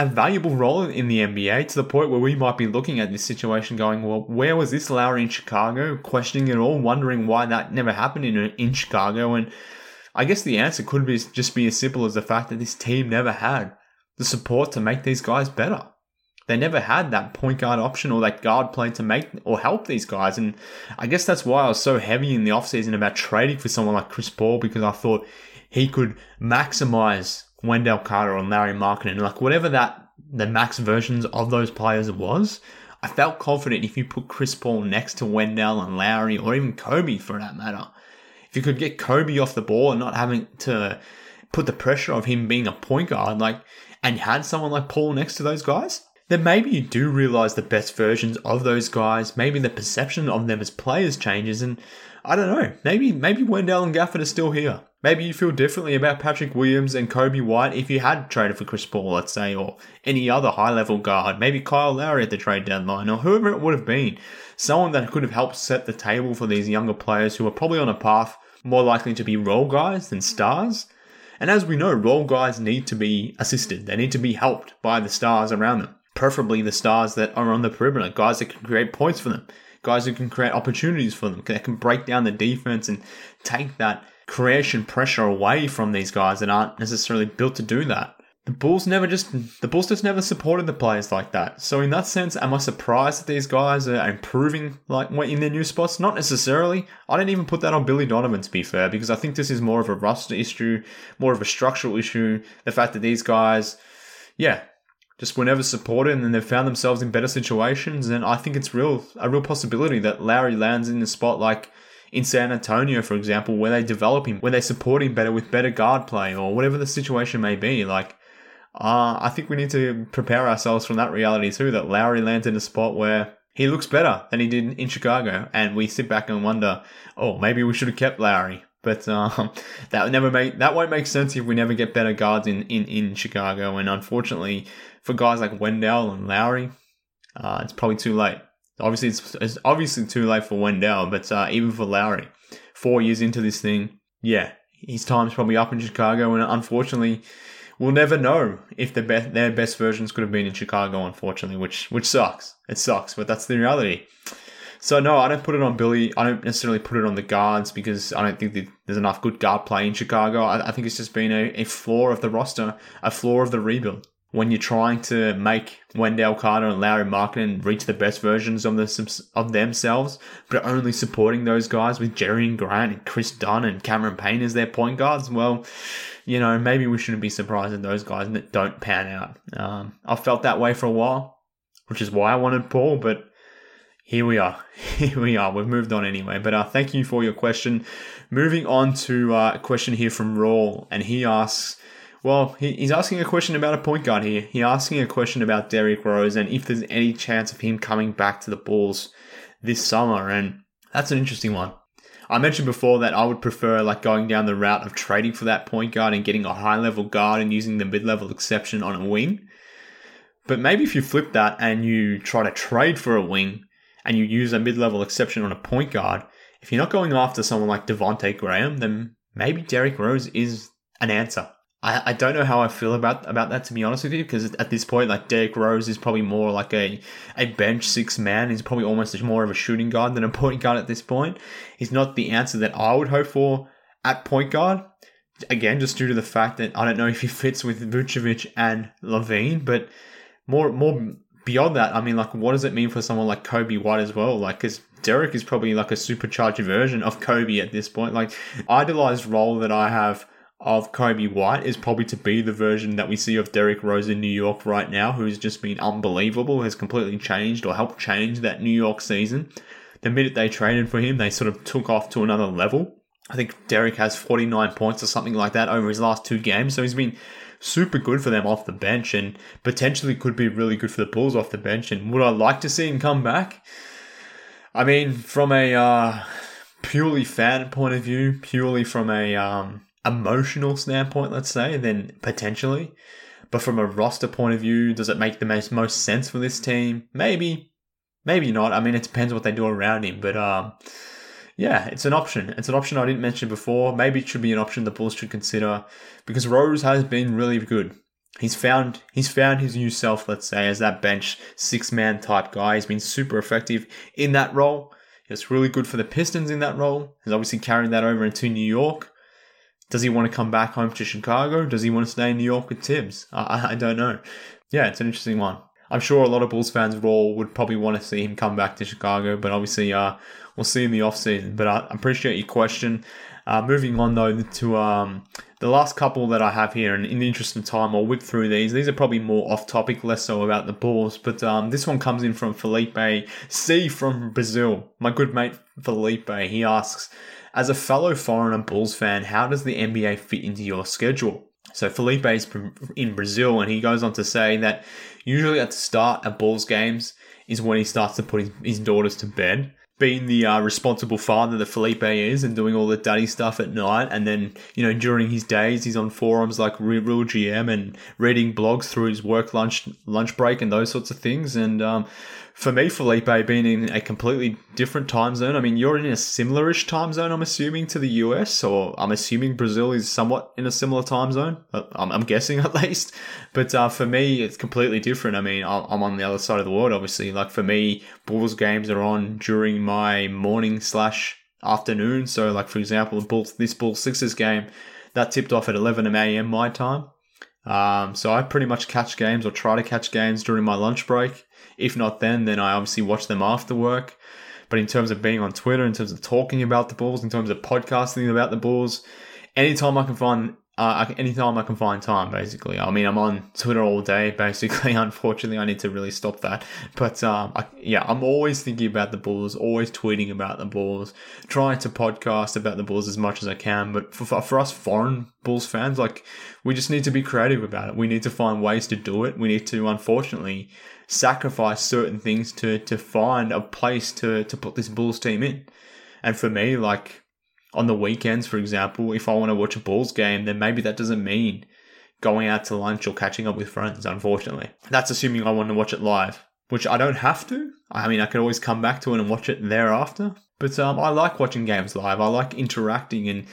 a valuable role in the NBA to the point where we might be looking at this situation going, well, where was this Lauri in Chicago? Questioning it all, wondering why that never happened in, in Chicago. And I guess the answer could be just be as simple as the fact that this team never had the support to make these guys better. They never had that point guard option or that guard play to make or help these guys. And I guess that's why I was so heavy in the offseason about trading for someone like Chris Paul because I thought he could maximize Wendell Carter or Lauri Markkanen, like whatever that the max versions of those players was, I felt confident if you put Chris Paul next to Wendell and Lauri or even Coby for that matter. If you could get Coby off the ball and not having to put the pressure of him being a point guard, like, and had someone like Paul next to those guys, then maybe you do realize the best versions of those guys. Maybe the perception of them as players changes, and I don't know. Maybe maybe Wendell and Gafford are still here. Maybe you feel differently about Patrick Williams and Coby White if you had traded for Chris Paul, let's say, or any other high level guard. Maybe Kyle Lowry at the trade deadline, or whoever it would have been. Someone that could have helped set the table for these younger players who are probably on a path more likely to be role guys than stars. And as we know, role guys need to be assisted. They need to be helped by the stars around them. Preferably the stars that are on the perimeter, guys that can create points for them, guys who can create opportunities for them, that can break down the defense and take that creation pressure away from these guys that aren't necessarily built to do that. The Bulls never just the Bulls just never supported the players like that. So in that sense, am I surprised that these guys are improving like in their new spots? Not necessarily. I didn't even put that on Billy Donovan to be fair, because I think this is more of a roster issue, more of a structural issue. The fact that these guys, yeah, just were never supported and then they've found themselves in better situations. And I think it's real a real possibility that Lauri lands in a spot like in San Antonio, for example, where they develop him, where they support him better with better guard play or whatever the situation may be. Like, uh, I think we need to prepare ourselves from that reality too, that Lauri lands in a spot where he looks better than he did in Chicago. And we sit back and wonder, oh, maybe we should have kept Lauri. But um, that would never make that won't make sense if we never get better guards in, in, in Chicago. And unfortunately, for guys like Wendell and Lauri, uh, it's probably too late. Obviously, it's, it's obviously too late for Wendell, but uh, even for Lauri, four years into this thing, yeah, his time's probably up in Chicago, and unfortunately, we'll never know if the best their best versions could have been in Chicago. Unfortunately, which which sucks. It sucks, but that's the reality. So no, I don't put it on Billy. I don't necessarily put it on the guards because I don't think there's enough good guard play in Chicago. I, I think it's just been a, a flaw of the roster, a flaw of the rebuild when you're trying to make Wendell Carter and Lauri Markkanen reach the best versions of, the, of themselves, but only supporting those guys with Jerian Grant and Kris Dunn and Cameron Payne as their point guards, well, you know, maybe we shouldn't be surprised at those guys that don't pan out. Um, I've felt that way for a while, which is why I wanted Paul, but here we are. Here we are. We've moved on anyway. But uh, thank you for your question. Moving on to uh, a question here from Rawl, and he asks, well, he's asking a question about a point guard here. He's asking a question about Derrick Rose and if there's any chance of him coming back to the Bulls this summer. And that's an interesting one. I mentioned before that I would prefer like going down the route of trading for that point guard and getting a high level guard and using the mid level exception on a wing. But maybe if you flip that and you try to trade for a wing and you use a mid level exception on a point guard, if you're not going after someone like Devonte Graham, then maybe Derrick Rose is an answer. I, I don't know how I feel about about that to be honest with you because at this point like Derrick Rose is probably more like a a bench six man. He's probably almost more of a shooting guard than a point guard at this point. He's not the answer that I would hope for at point guard. Again just due to the fact that I don't know if he fits with Vucevic and LaVine but more more beyond that I mean like what does it mean for someone like Coby White as well like because Derrick is probably like a supercharged version of Coby at this point like idolized role that I have of Coby White is probably to be the version that we see of Derrick Rose in New York right now, who's just been unbelievable, has completely changed or helped change that New York season. The minute they traded for him, they sort of took off to another level. I think Derrick has 49 points or something like that over his last two games, so he's been super good for them off the bench and potentially could be really good for the Bulls off the bench. And would I like to see him come back? I mean, from a uh, purely fan point of view, purely from a um, emotional standpoint, let's say, then potentially. But from a roster point of view, does it make the most, most sense for this team? Maybe, maybe not. I mean, it depends what they do around him. But um, yeah, it's an option. It's an option I didn't mention before. Maybe it should be an option the Bulls should consider because Rose has been really good. He's found he's found his new self, let's say, as that bench six man type guy. He's been super effective in that role. It's really good for the Pistons in that role. He's obviously carrying that over into New York. Does he want to come back home to Chicago? Does he want to stay in New York with Thibs? I, I don't know. Yeah, it's an interesting one. I'm sure a lot of Bulls fans raw would probably want to see him come back to Chicago, but obviously, uh, we'll see in the offseason. But I appreciate your question. Uh, moving on though to um, the last couple that I have here, and in the interest of time, I'll whip through these. These are probably more off topic, less so about the Bulls. But um, this one comes in from Felipe C from Brazil. My good mate Felipe. He asks, as a fellow foreigner Bulls fan, how does the NBA fit into your schedule? So Felipe is in Brazil, and he goes on to say that usually at the start of Bulls games is when he starts to put his, his daughters to bed being the uh, responsible father that Felipe is and doing all the daddy stuff at night. And then, you know, during his days, he's on forums like Real GM and reading blogs through his work lunch lunch break and those sorts of things. And um, for me, Felipe, being in a completely different time zone, I mean, you're in a similarish time zone, I'm assuming, to the US, or I'm assuming Brazil is somewhat in a similar time zone. Uh, I'm, I'm guessing at least. But uh, for me, it's completely different. I mean, I'm on the other side of the world, obviously. Like for me, Bulls games are on during my morning slash afternoon. So, like for example, Bulls, this Bulls Sixers game that tipped off at 11 a.m. my time. Um, so I pretty much catch games or try to catch games during my lunch break. If not then, then I obviously watch them after work. But in terms of being on Twitter, in terms of talking about the Bulls, in terms of podcasting about the Bulls, anytime I can find uh, anytime I can find time, basically. I mean, I'm on Twitter all day, basically. Unfortunately, I need to really stop that. But um, I, yeah, I'm always thinking about the Bulls, always tweeting about the Bulls, trying to podcast about the Bulls as much as I can. But for, for us foreign Bulls fans, like, we just need to be creative about it. We need to find ways to do it. We need to, unfortunately, sacrifice certain things to, to find a place to, to put this Bulls team in. And for me, like, on the weekends, for example, if I want to watch a Bulls game, then maybe that doesn't mean going out to lunch or catching up with friends, unfortunately. That's assuming I want to watch it live, which I don't have to. I mean, I could always come back to it and watch it thereafter. But um, I like watching games live. I like interacting and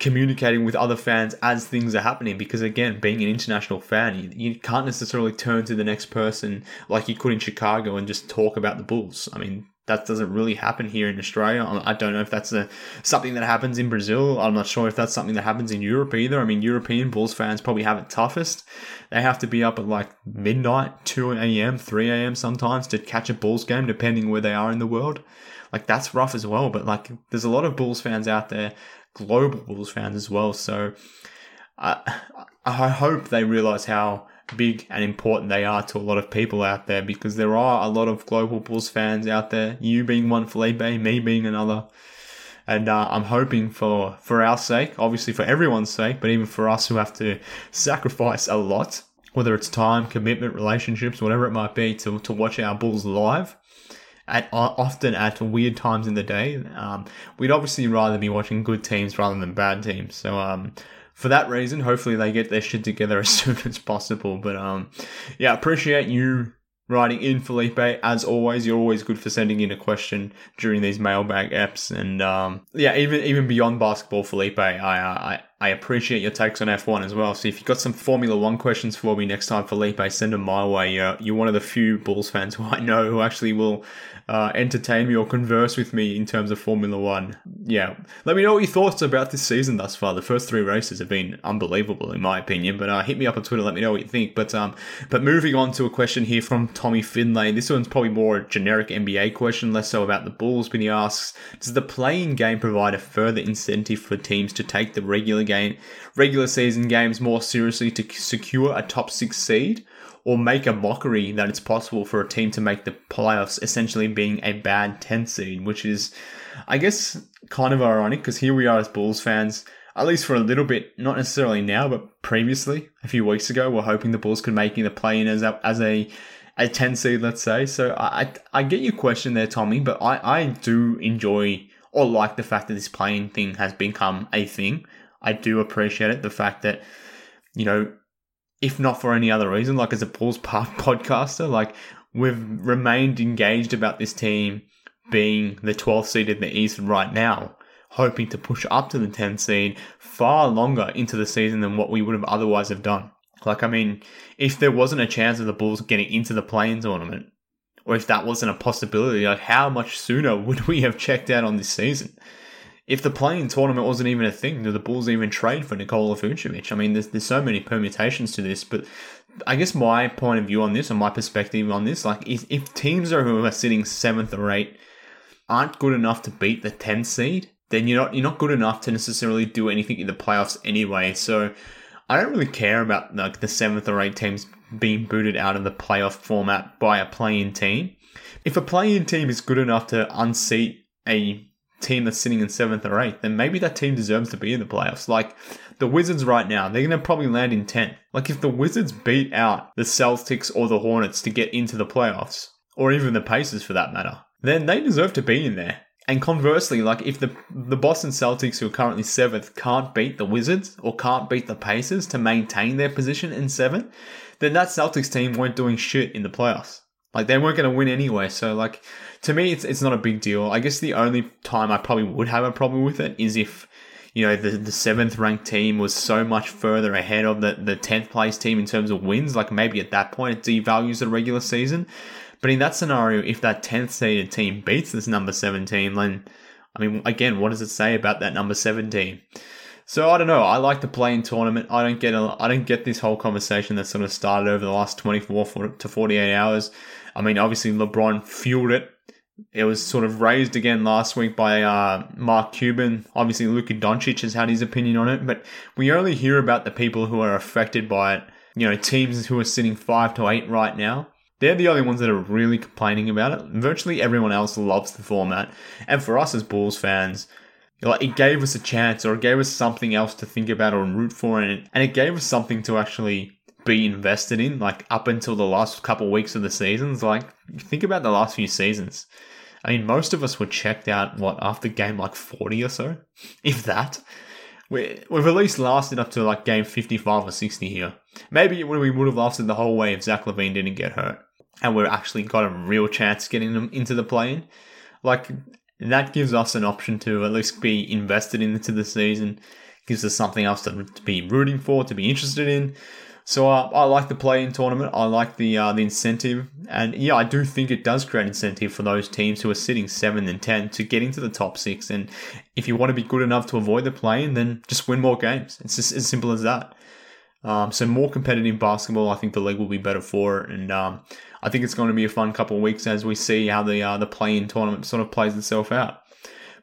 communicating with other fans as things are happening because again being an international fan you, you, can't necessarily turn to the next person like you could in chicago and just talk about the bulls i mean that doesn't really happen here in Australia. Um, I don't know if that's a, something that happens in Brazil. I'm not sure if that's something that happens in Europe either. I mean, European Bulls fans probably have it toughest. They have to be up at like midnight, 2 a.m., 3 a.m. sometimes to catch a Bulls game, depending where they are in the world. Like, that's rough as well. But like, there's a lot of Bulls fans out there, global Bulls fans as well. So I, I hope they realize how big and important they are to a lot of people out there because there are a lot of global Bulls fans out there. You being one, Felipe, me being another. And uh, I'm hoping for, for our sake, obviously for everyone's sake, but even for us who have to sacrifice a lot, whether it's time, commitment, relationships, whatever it might be, to, to watch our Bulls live at often at weird times in the day. Um, we'd obviously rather be watching good teams rather than bad teams. So um, for that reason, hopefully they get their shit together as soon as possible. But um, yeah, appreciate you writing in, Felipe. As always, you're always good for sending in a question during these mailbag apps, and um, yeah, even even beyond basketball, Felipe, I I I appreciate your takes on F1 as well. So if you've got some Formula One questions for me next time, Felipe, send them my way. You're, you're one of the few Bulls fans who I know who actually will uh, entertain me or converse with me in terms of Formula One. Yeah, let me know what your thoughts about this season thus far. The first three races have been unbelievable in my opinion. But uh, hit me up on Twitter. Let me know what you think. But um, but moving on to a question here from Tommy Finlay. This one's probably more a generic NBA question, less so about the Bulls. But he asks, does the play-in game provide a further incentive for teams to take the regular game, regular season games more seriously to secure a top six seed? Or make a mockery that it's possible for a team to make the playoffs essentially being a bad 10 seed, which is, I guess, kind of ironic because here we are as Bulls fans, at least for a little bit, not necessarily now, but previously, a few weeks ago, we're hoping the Bulls could make the play in as a, as a, a 10 seed, let's say. So I, I get your question there, Tommy, but I, I do enjoy or like the fact that this play-in thing has become a thing. I do appreciate it. The fact that, you know, if not for any other reason, like as a Bulls podcaster, like we've remained engaged about this team being the 12th seed in the East right now, hoping to push up to the 10th seed far longer into the season than what we would have otherwise have done. Like, I mean, if there wasn't a chance of the Bulls getting into the play-in tournament, or if that wasn't a possibility, like how much sooner would we have checked out on this season? If the play-in tournament wasn't even a thing, do the Bulls even trade for Nikola Vucevic? I mean, there's, there's so many permutations to this, but I guess my point of view on this and my perspective on this, like if, if teams are who are sitting seventh or eighth aren't good enough to beat the 10 seed, then you're not you're not good enough to necessarily do anything in the playoffs anyway. So I don't really care about like the seventh or eighth teams being booted out of the playoff format by a play-in team. If a play-in team is good enough to unseat a team that's sitting in seventh or eighth, then maybe that team deserves to be in the playoffs. Like the Wizards right now, they're going to probably land in 10th. Like if the Wizards beat out the Celtics or the Hornets to get into the playoffs, or even the Pacers for that matter, then they deserve to be in there. And conversely, like if the the Boston Celtics, who are currently seventh, can't beat the Wizards or can't beat the Pacers to maintain their position in seventh, then that Celtics team weren't doing shit in the playoffs. Like they weren't going to win anyway. So like to me, it's it's not a big deal. I guess the only time I probably would have a problem with it is if you know the the seventh ranked team was so much further ahead of the the tenth place team in terms of wins. Like maybe at that point it devalues the regular season. But in that scenario, if that tenth seeded team beats this number seven team, then I mean, again, what does it say about that number seven team? So I don't know. I like the play-in tournament. I don't get a, I don't get this whole conversation that sort of started over the last 24 to 48 hours. I mean, obviously LeBron fueled it It was sort of raised again last week by uh, Mark Cuban. Obviously, Luka Doncic has had his opinion on it, but we only hear about the people who are affected by it. You know, teams who are sitting five to eight right now. They're the only ones that are really complaining about it. Virtually everyone else loves the format. And for us as Bulls fans, like it gave us a chance or it gave us something else to think about or root for and it, and it gave us something to actually be invested in like up until the last couple of weeks of the seasons like think about the last few seasons. I mean most of us were checked out what after game like 40 or so? If that. We, we've at least lasted up to like game 55 or 60 here. Maybe we would have lasted the whole way if zach LaVine didn't get hurt and we've actually got a real chance getting them into the play-in. Like that gives us an option to at least be invested into the season. Gives us something else to be rooting for, to be interested in. So uh, I like the play-in tournament. I like the uh, the incentive, and yeah, I do think it does create incentive for those teams who are sitting seven and ten to get into the top six. And if you want to be good enough to avoid the play-in, then just win more games. It's just as simple as that. Um, so more competitive basketball, I think the league will be better for it, and um, I think it's going to be a fun couple of weeks as we see how the uh, the play-in tournament sort of plays itself out.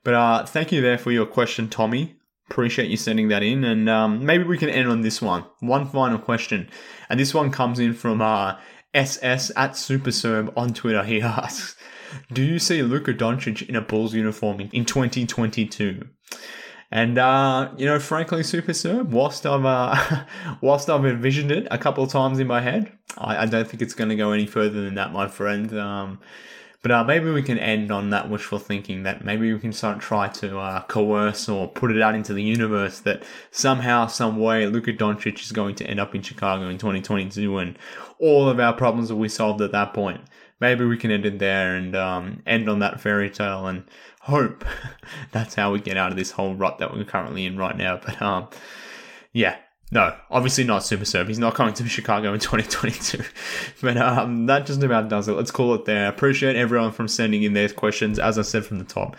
But uh, thank you there for your question, Tommy. Appreciate you sending that in, and um, maybe we can end on this one. One final question, and this one comes in from uh, SS at Superserb on Twitter. He asks, "Do you see Luka Doncic in a Bulls uniform in 2022?" And uh, you know, frankly, Super Serb, whilst I've uh, whilst I've envisioned it a couple of times in my head, I, I don't think it's going to go any further than that, my friend. Um, but uh, maybe we can end on that wishful thinking that maybe we can start try to uh, coerce or put it out into the universe that somehow, some way, Luka Doncic is going to end up in Chicago in 2022, and all of our problems will be solved at that point. Maybe we can end it there and um, end on that fairy tale and hope that's how we get out of this whole rut that we're currently in right now. But um, yeah, no, obviously not Super Serb. He's not coming to Chicago in 2022. but um, that just about does it. Let's call it there. Appreciate everyone from sending in their questions. As I said from the top,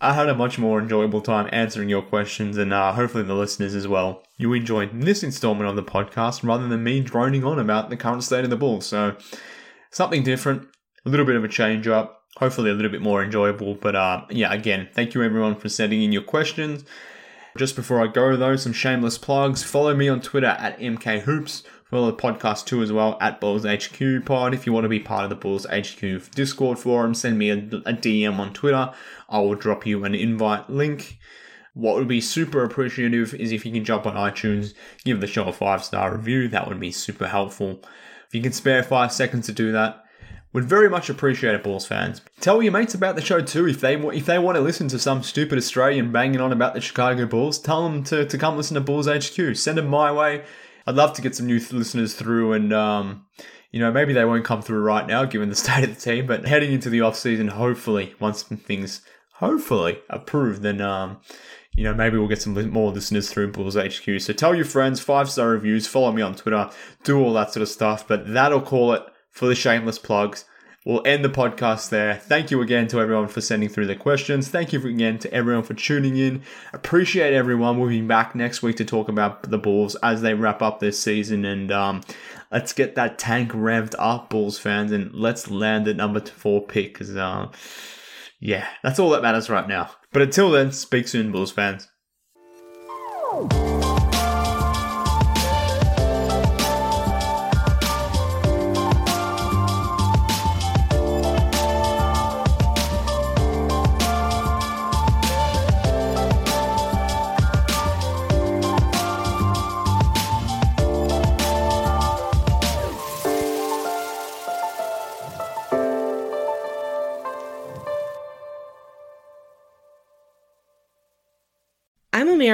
I had a much more enjoyable time answering your questions, and uh, hopefully the listeners as well. You enjoyed this installment of the podcast rather than me droning on about the current state of the Bulls. So something different, a little bit of a change up hopefully a little bit more enjoyable. But uh, yeah, again, thank you everyone for sending in your questions. Just before I go though, some shameless plugs. Follow me on Twitter at MKHoops. Follow the podcast too as well at Bulls HQ Pod. If you want to be part of the Bulls HQ Discord forum, send me a, a DM on Twitter. I will drop you an invite link. What would be super appreciative is if you can jump on iTunes, give the show a five star review. That would be super helpful. If you can spare five seconds to do that, would very much appreciate it, Bulls fans. Tell your mates about the show too. If they if they want to listen to some stupid Australian banging on about the Chicago Bulls, tell them to, to come listen to Bulls HQ. Send them my way. I'd love to get some new listeners through, and um, you know maybe they won't come through right now given the state of the team. But heading into the off season, hopefully once things hopefully approve, then um, you know, maybe we'll get some more listeners through Bulls HQ. So tell your friends, five star reviews, follow me on Twitter, do all that sort of stuff. But that'll call it for the shameless plugs. We'll end the podcast there. Thank you again to everyone for sending through the questions. Thank you again to everyone for tuning in. Appreciate everyone. We'll be back next week to talk about the Bulls as they wrap up this season. And um, let's get that tank revved up, Bulls fans, and let's land at number four pick. Because, uh, yeah, that's all that matters right now. But until then, speak soon, Bulls fans.